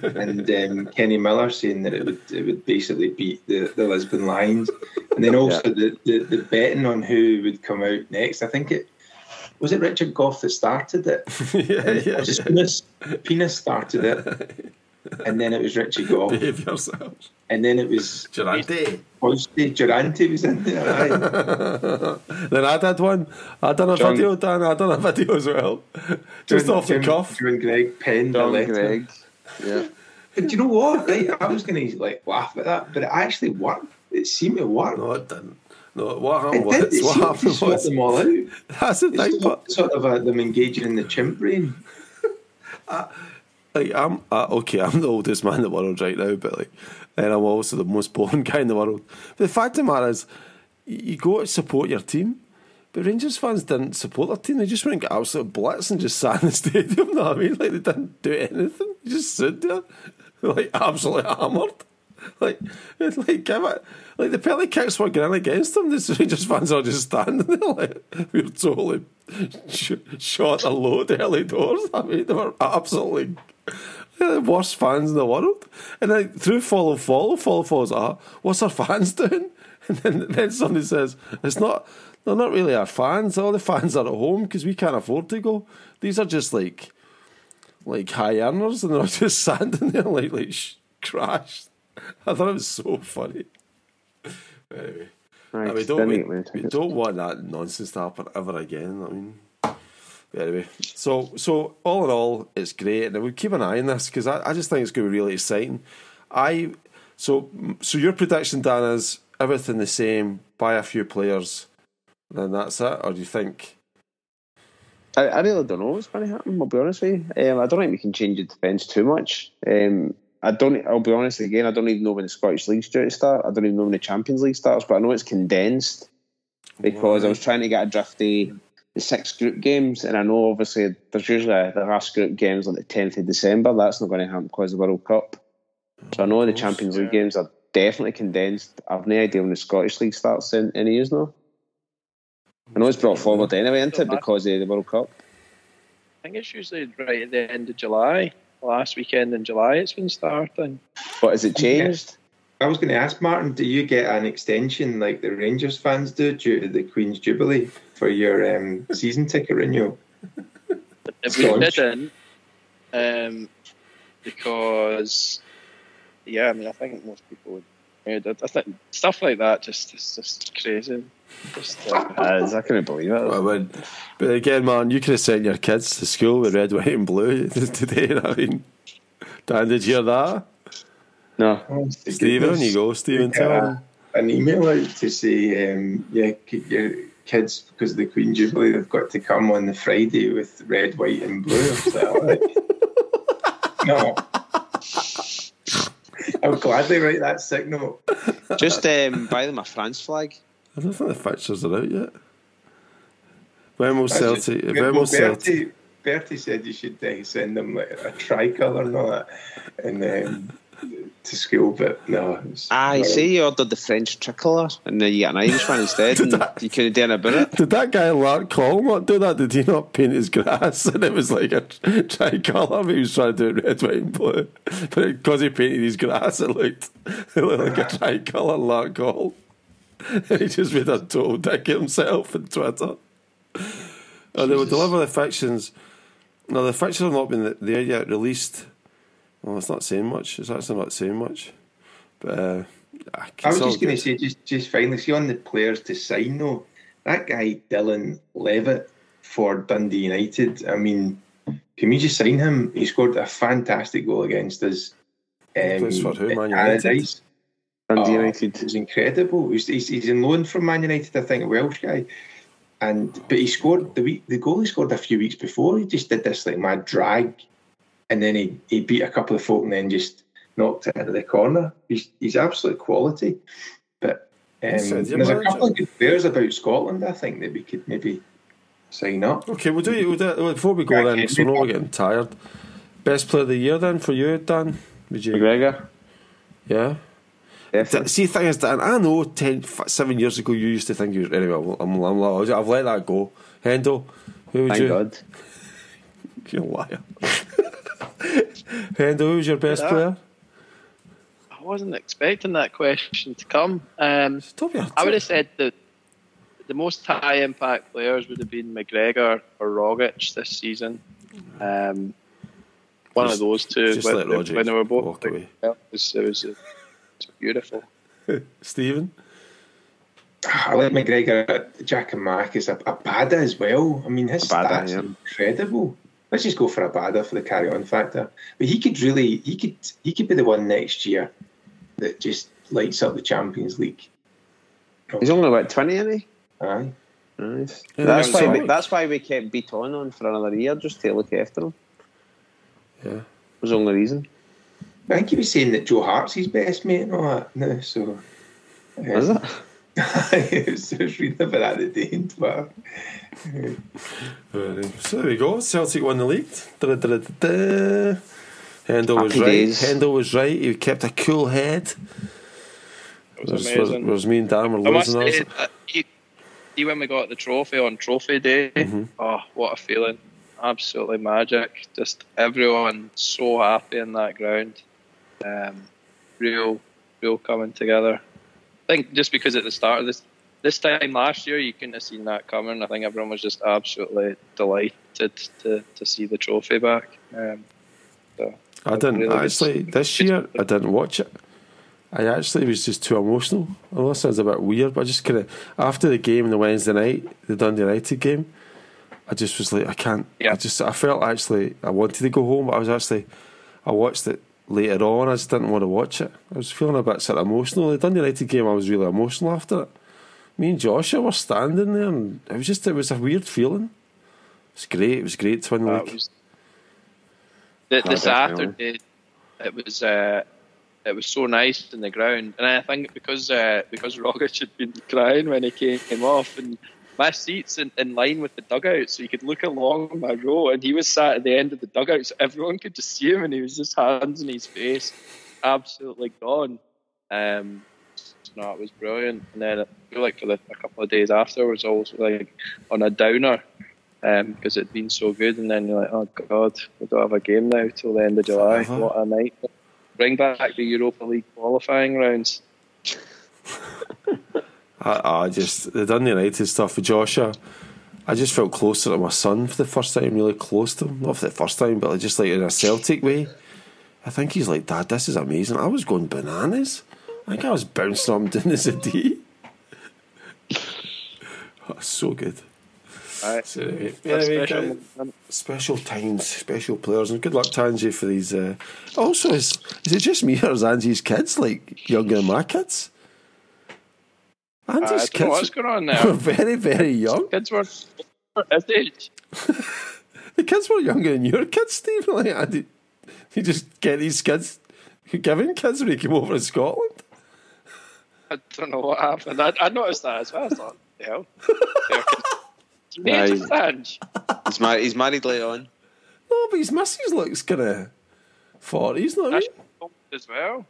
and um, Kenny Miller saying that it would it would basically beat the, the Lisbon Lions, and then also the, the the betting on who would come out next. I think it was it Richard Gough that started it. yeah, yeah, Was it yeah. Penis, Penis started it, and then it was Richard Gough, Behave yourselves. and then it was Durante. Posty Durante was in there. Aye. then I did one. I done a John- video, Dan. I done a video as well. Just John- off the Jim- cuff. John Greig penned a letter. Greig. Yeah. But do you know what? Right, I was going to like laugh at that, but it actually worked. It seemed to work. No, it didn't. No, what it happened did. was, It what happened sort was, them all out. that's the thing, It's but sort of a, them engaging in the chimp brain. like I'm uh, okay. I'm the oldest man in the world right now, but like, and I'm also the most boring guy in the world. But the fact of the matter is, you you go to support your team. But Rangers fans didn't support their team. They just went and got absolute blitz and just sat in the stadium. Know what I mean? Like they didn't do anything. They just stood there, like absolutely hammered. Like, like give it. Like the penalty kicks were going against them. The Rangers fans are just standing there like we were totally sh- shot a load early doors. I mean, they were absolutely worst fans in the world. And then through follow follow follow follows ah, what's our fans doing? And then then somebody says it's not. They're not really our fans. All the fans are at home because we can't afford to go. These are just like like high earners, and they're all just standing there like like sh- crashed. I thought it was so funny. Anyway. Right, I mean, don't, we, we don't want that nonsense to happen ever again. I mean, anyway, so so all in all, it's great, and we keep an eye on this because I, I just think it's going to be really exciting. I so so your prediction, Dan, is everything the same, buy a few players, then that's it, or do you think? I, I really don't know what's going to happen. I'll be honest with you. Um, I don't think we can change the defence too much. Um, I don't. I'll be honest again. I don't even know when the Scottish League's due to start. I don't even know when the Champions League starts. But I know it's condensed because I was trying to get a draft the six group games, and I know obviously there's usually a, the last group games on the tenth of December. That's not going to happen because of the World Cup. So I know the oh, Champions League games are definitely condensed. I've no idea when the Scottish League starts in any years now. I know it's brought forward anyway, isn't it, because of the World Cup? I think it's usually right at the end of July. Last weekend in July, it's been starting. But has it changed? I was going to ask Martin, do you get an extension like the Rangers fans do due to the Queen's Jubilee for your um, season ticket renewal? If we Staunch. didn't, um, because yeah, I mean, I think most people would. I I think stuff like that just is just crazy. Just uh, Uh, I couldn't believe it. I would. But again, man, you could have sent your kids to school with red, white, and blue today. I mean, Dan, did you hear that? No. Stephen, on you go, Stephen. Tell them. an email out to say, um, yeah, keep your kids because of the Queen Jubilee, they've got to come on the Friday with red, white, and blue. I was like, no. I'll gladly write that signal. Just um, buy them a France flag. I don't think the fixtures are out yet. When will Celtic? it. When Well, will Celtic? Bertie, Bertie said you should uh, send them like a tricolour and all that, and um, to school. But no, was- Ah, you no. say you ordered the French tricolour and then you get an Irish one instead and you couldn't do anything about it. Did that guy Lark Call not do that? Did he not paint his grass and it was like a tricolour? But he was trying to do it red, white, and blue. But because he painted his grass, it looked, it looked like a tricolour Lark Call. And he just made a total dick of himself on Twitter. Oh, they will deliver the fictions. Now, the fictions have not been there yet. Released. Well, it's not saying much. It's actually not saying much. But uh, I was just going to say, just just finally, see on the players to sign though, that guy Dylan Levitt for Dundee United. I mean, can we just sign him? He scored a fantastic goal against us. Um, Plays for who, Man Allardyce. United? Dundee Oh, United. It was incredible. He's, he's, he's in loan from Man United, I think, a Welsh guy. And but he scored the week the goal he scored a few weeks before. He just did this like mad drag, and then he, he beat a couple of folk and then just knocked it into the corner. He's he's absolute quality. But um, Said your there's a couple of good players about Scotland. I think that we could maybe sign up. Okay, we'll do it. We'll do. Before we go Yeah, then, so we're not getting tired. Best player of the year then for you, Dan? Would you? McGregor. Yeah. Definitely. See, the thing is, Dan, I know 10, seven years ago you used to think you were. Anyway, I'm, I'm, I'm, I've let that go. Hendo, who would Thank you? God. You're a liar. Hendo, who was your best Yeah. player? I wasn't expecting that question to come. Um, Top I would have said that the most high impact players would have been McGregor or Rogic this season. Um, one Just- of those two. just when, let Rogic when they were both walk like, away. yeah, it was, it was, it was beautiful. Stephen. I like McGregor. Jack and Mack is a, Abada as well. I mean, his Abada, stats yeah. incredible. Let's just go for Abada for the carry on factor. But he could really, he could, he could be the one next year that just lights up the Champions League. He's only about twenty, isn't he? Aye. Nice. Yeah, that's that's why. We, that's why we kept Beaton on for another year, just to look after him. Yeah. Was the only reason. I think he was saying that Joe Hart's his best mate and all that. No, so. Is um, it? It? was, I was reading about that today in Twitter. Very- So there we go. Celtic won the league. Da-da-da-da-da. Hendo was right. days. Hendo was right. He kept a cool head. It was Whereas, amazing. whereas me and Dan were losing ours. say, he, he, when we got the trophy on Trophy Day, Mm-hmm. oh, what a feeling! Absolutely magic. Just everyone so happy in that ground. Um, real, real coming together. I think just because at the start of this this time last year, you couldn't have seen that coming. I think everyone was just absolutely delighted to, to see the trophy back. Um, so I didn't really good- actually this year. I didn't watch it. I actually was just too emotional. I know it sounds a bit weird, but I just kind of after the game on the Wednesday night, the Dundee United game, I just was like, I can't. Yeah. I just I felt actually I wanted to go home, but I was actually I watched it later on. I just didn't want to watch it. I was feeling a bit sort of emotional. The Dundee United game, I was really emotional after it. Me and Joshua were standing there, and it was just it was a weird feeling. It was great. It was great to win the league. the, the. Saturday. It was uh, it was so nice in the ground, and I think because uh, because Rogic had been crying when he came off, and my seats in, in line with the dugout, so you could look along my row, and he was sat at the end of the dugout, so everyone could just see him, and he was just hands in his face, absolutely gone. Um, no, it was brilliant. And then I feel like for the, a couple of days after, was also like on a downer because it'd been so good. And then you're like, oh god, we don't have a game now till the end of July. Forever. What a night! Bring back the Europa League qualifying rounds. I, I just done the Dundee United stuff with Joshua. I just felt closer to my son for the first time, really close to him. Not for the first time, but just like in a Celtic way. I think he's like, Dad, this is amazing. I was going bananas. I think I was bouncing on down as a D. Oh, so good. Right. So, anyway, anyway, special guys, special times, special players, and good luck to Ange for these. Uh, also, is is it just me or is Ange's kids like younger than my kids? I Ange's don't what's kids going on were very, very young. Kids were his age. The kids were younger than your kids, Steve. Like, I did, you just get these kids, you giving kids when you came over to Scotland. I don't know what happened. I, I noticed that as well. I thought, the hell. Aye. Age. He's, mar- he's married later on. No, but his missus looks kind of forties, not I mean? As well.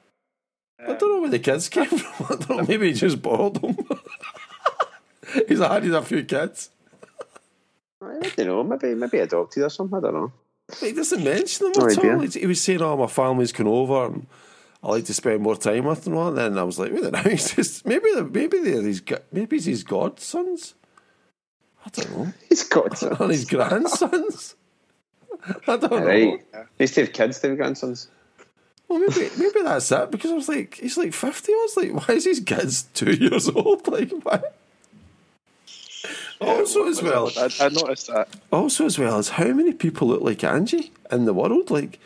I don't know where the kids came from. I don't know. Maybe he just borrowed them. he's had he's a few kids. I don't know. Maybe maybe adopted or something. I don't know. But he doesn't mention them No at idea. all. He was saying, "Oh, my family's come over, and I like to spend more time with them." And then I was like, "Wait a minute, he's just maybe they're, maybe they're his maybe he's his godsons. I don't know, He's got and his grandsons. I don't know. Right. He used to have kids to have grandsons. Well, maybe maybe that's it because I was like, he's like fifty. I was like, why is his kid's two years old? Like, why? Also, as well, I, I noticed that. also as well as how many people look like Ange in the world? Like,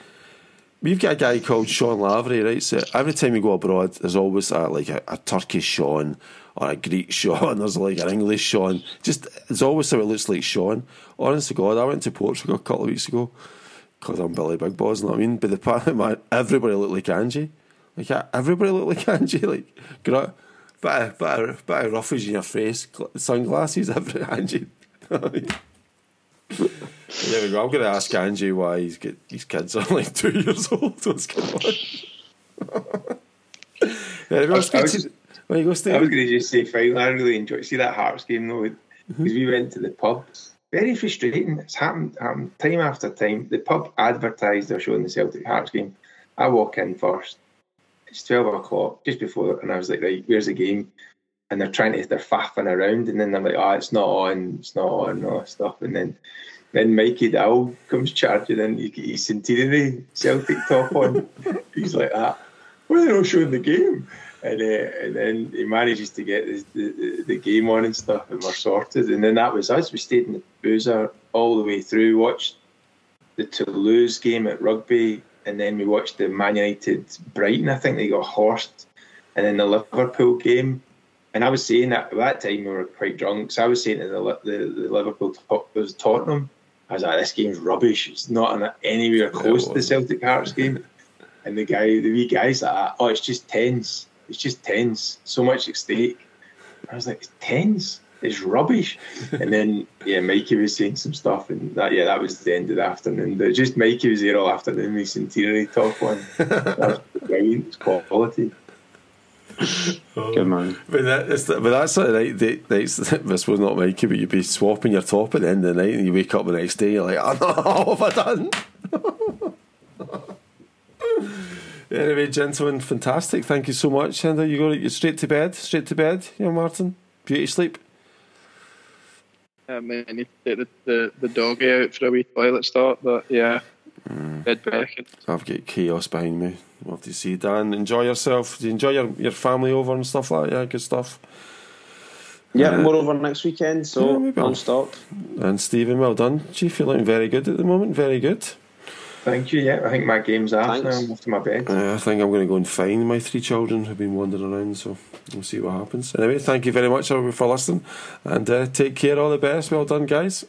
We've got a guy called Sean Lavery, right? So every time you go abroad, there's always a, like a, a Turkish Sean or a Greek Sean. There's like an English Sean. Just there's always something it looks like Sean. Honest to God, I went to Portugal a couple of weeks ago because I'm Billy Big Boss, you know what I mean? But the man, everybody looked like Ange. Like everybody looked like Ange. Like, got bit of, bit of, bit of roughies in your face, sunglasses, every Ange. There we go. I'm going to ask Ange why he's get his kids are like two years old. What's going on? yeah, I was, I was, to, I was going to just say, finally, I really enjoyed. See that Hearts game though, because we went to the pub. Very frustrating. It's happened, happened time after time. The pub advertised they're showing the Celtic Hearts game. I walk in first. It's twelve o'clock, just before, and I was like, right, where's the game? And they're trying to, they're faffing around, and then they're like, oh, it's not on, it's not on, all that stuff, and then then Mikey Dow comes charging in, he's Centenary Celtic top on. he's like that. Why are they not showing the game? And, uh, and then he manages to get the, the, the, game on and stuff, and we're sorted. And then that was us. We stayed in the boozer all the way through, watched the Toulouse game at rugby, and then we watched the Man United Brighton. I think they got horsed, and then the Liverpool game. And I was saying that at that time we were quite drunk, so I was saying to the, the, the Liverpool was Tottenham I was like, this game's rubbish. It's not anywhere close to the Celtic Hearts game. And the guy, the wee guy's like, oh, it's just tense. It's just tense. So much at stake. I was like, it's tense. It's rubbish. and then, yeah, Mikey was saying some stuff, and that, yeah, that was the end of the afternoon. But just Mikey was there all afternoon with Centenary top on. that was brilliant. It's quality. Good man. But, that, but that's sort of night, the, nights, this was not Mikey, but you'd be swapping your top at the end of the night and you wake up the next day, you're like, oh no, what have I done? anyway, gentlemen, fantastic. Thank you so much. And you go straight to bed, straight to bed, you know, Martin? Beauty sleep. Um, I need to take the, the, the doggy out for a wee toilet start, but yeah, mm. bed back. I've got chaos behind me. Love to see Dan. Enjoy yourself. Do you enjoy your, your family over and stuff like that? Yeah, good stuff. Yeah, uh, we're over next weekend, so yeah, non-stop. And Stephen, well done, Chief. You're looking very good at the moment. Very good. Thank you. Yeah, I think my game's off Thanks. now. I'm off to my bed. Uh, I think I'm going to go and find my three children who've been wandering around. So we'll see what happens. Anyway, thank you very much for listening, and uh, take care. All the best. Well done, guys.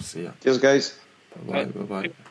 See ya. Cheers, guys. Bye bye. Bye bye.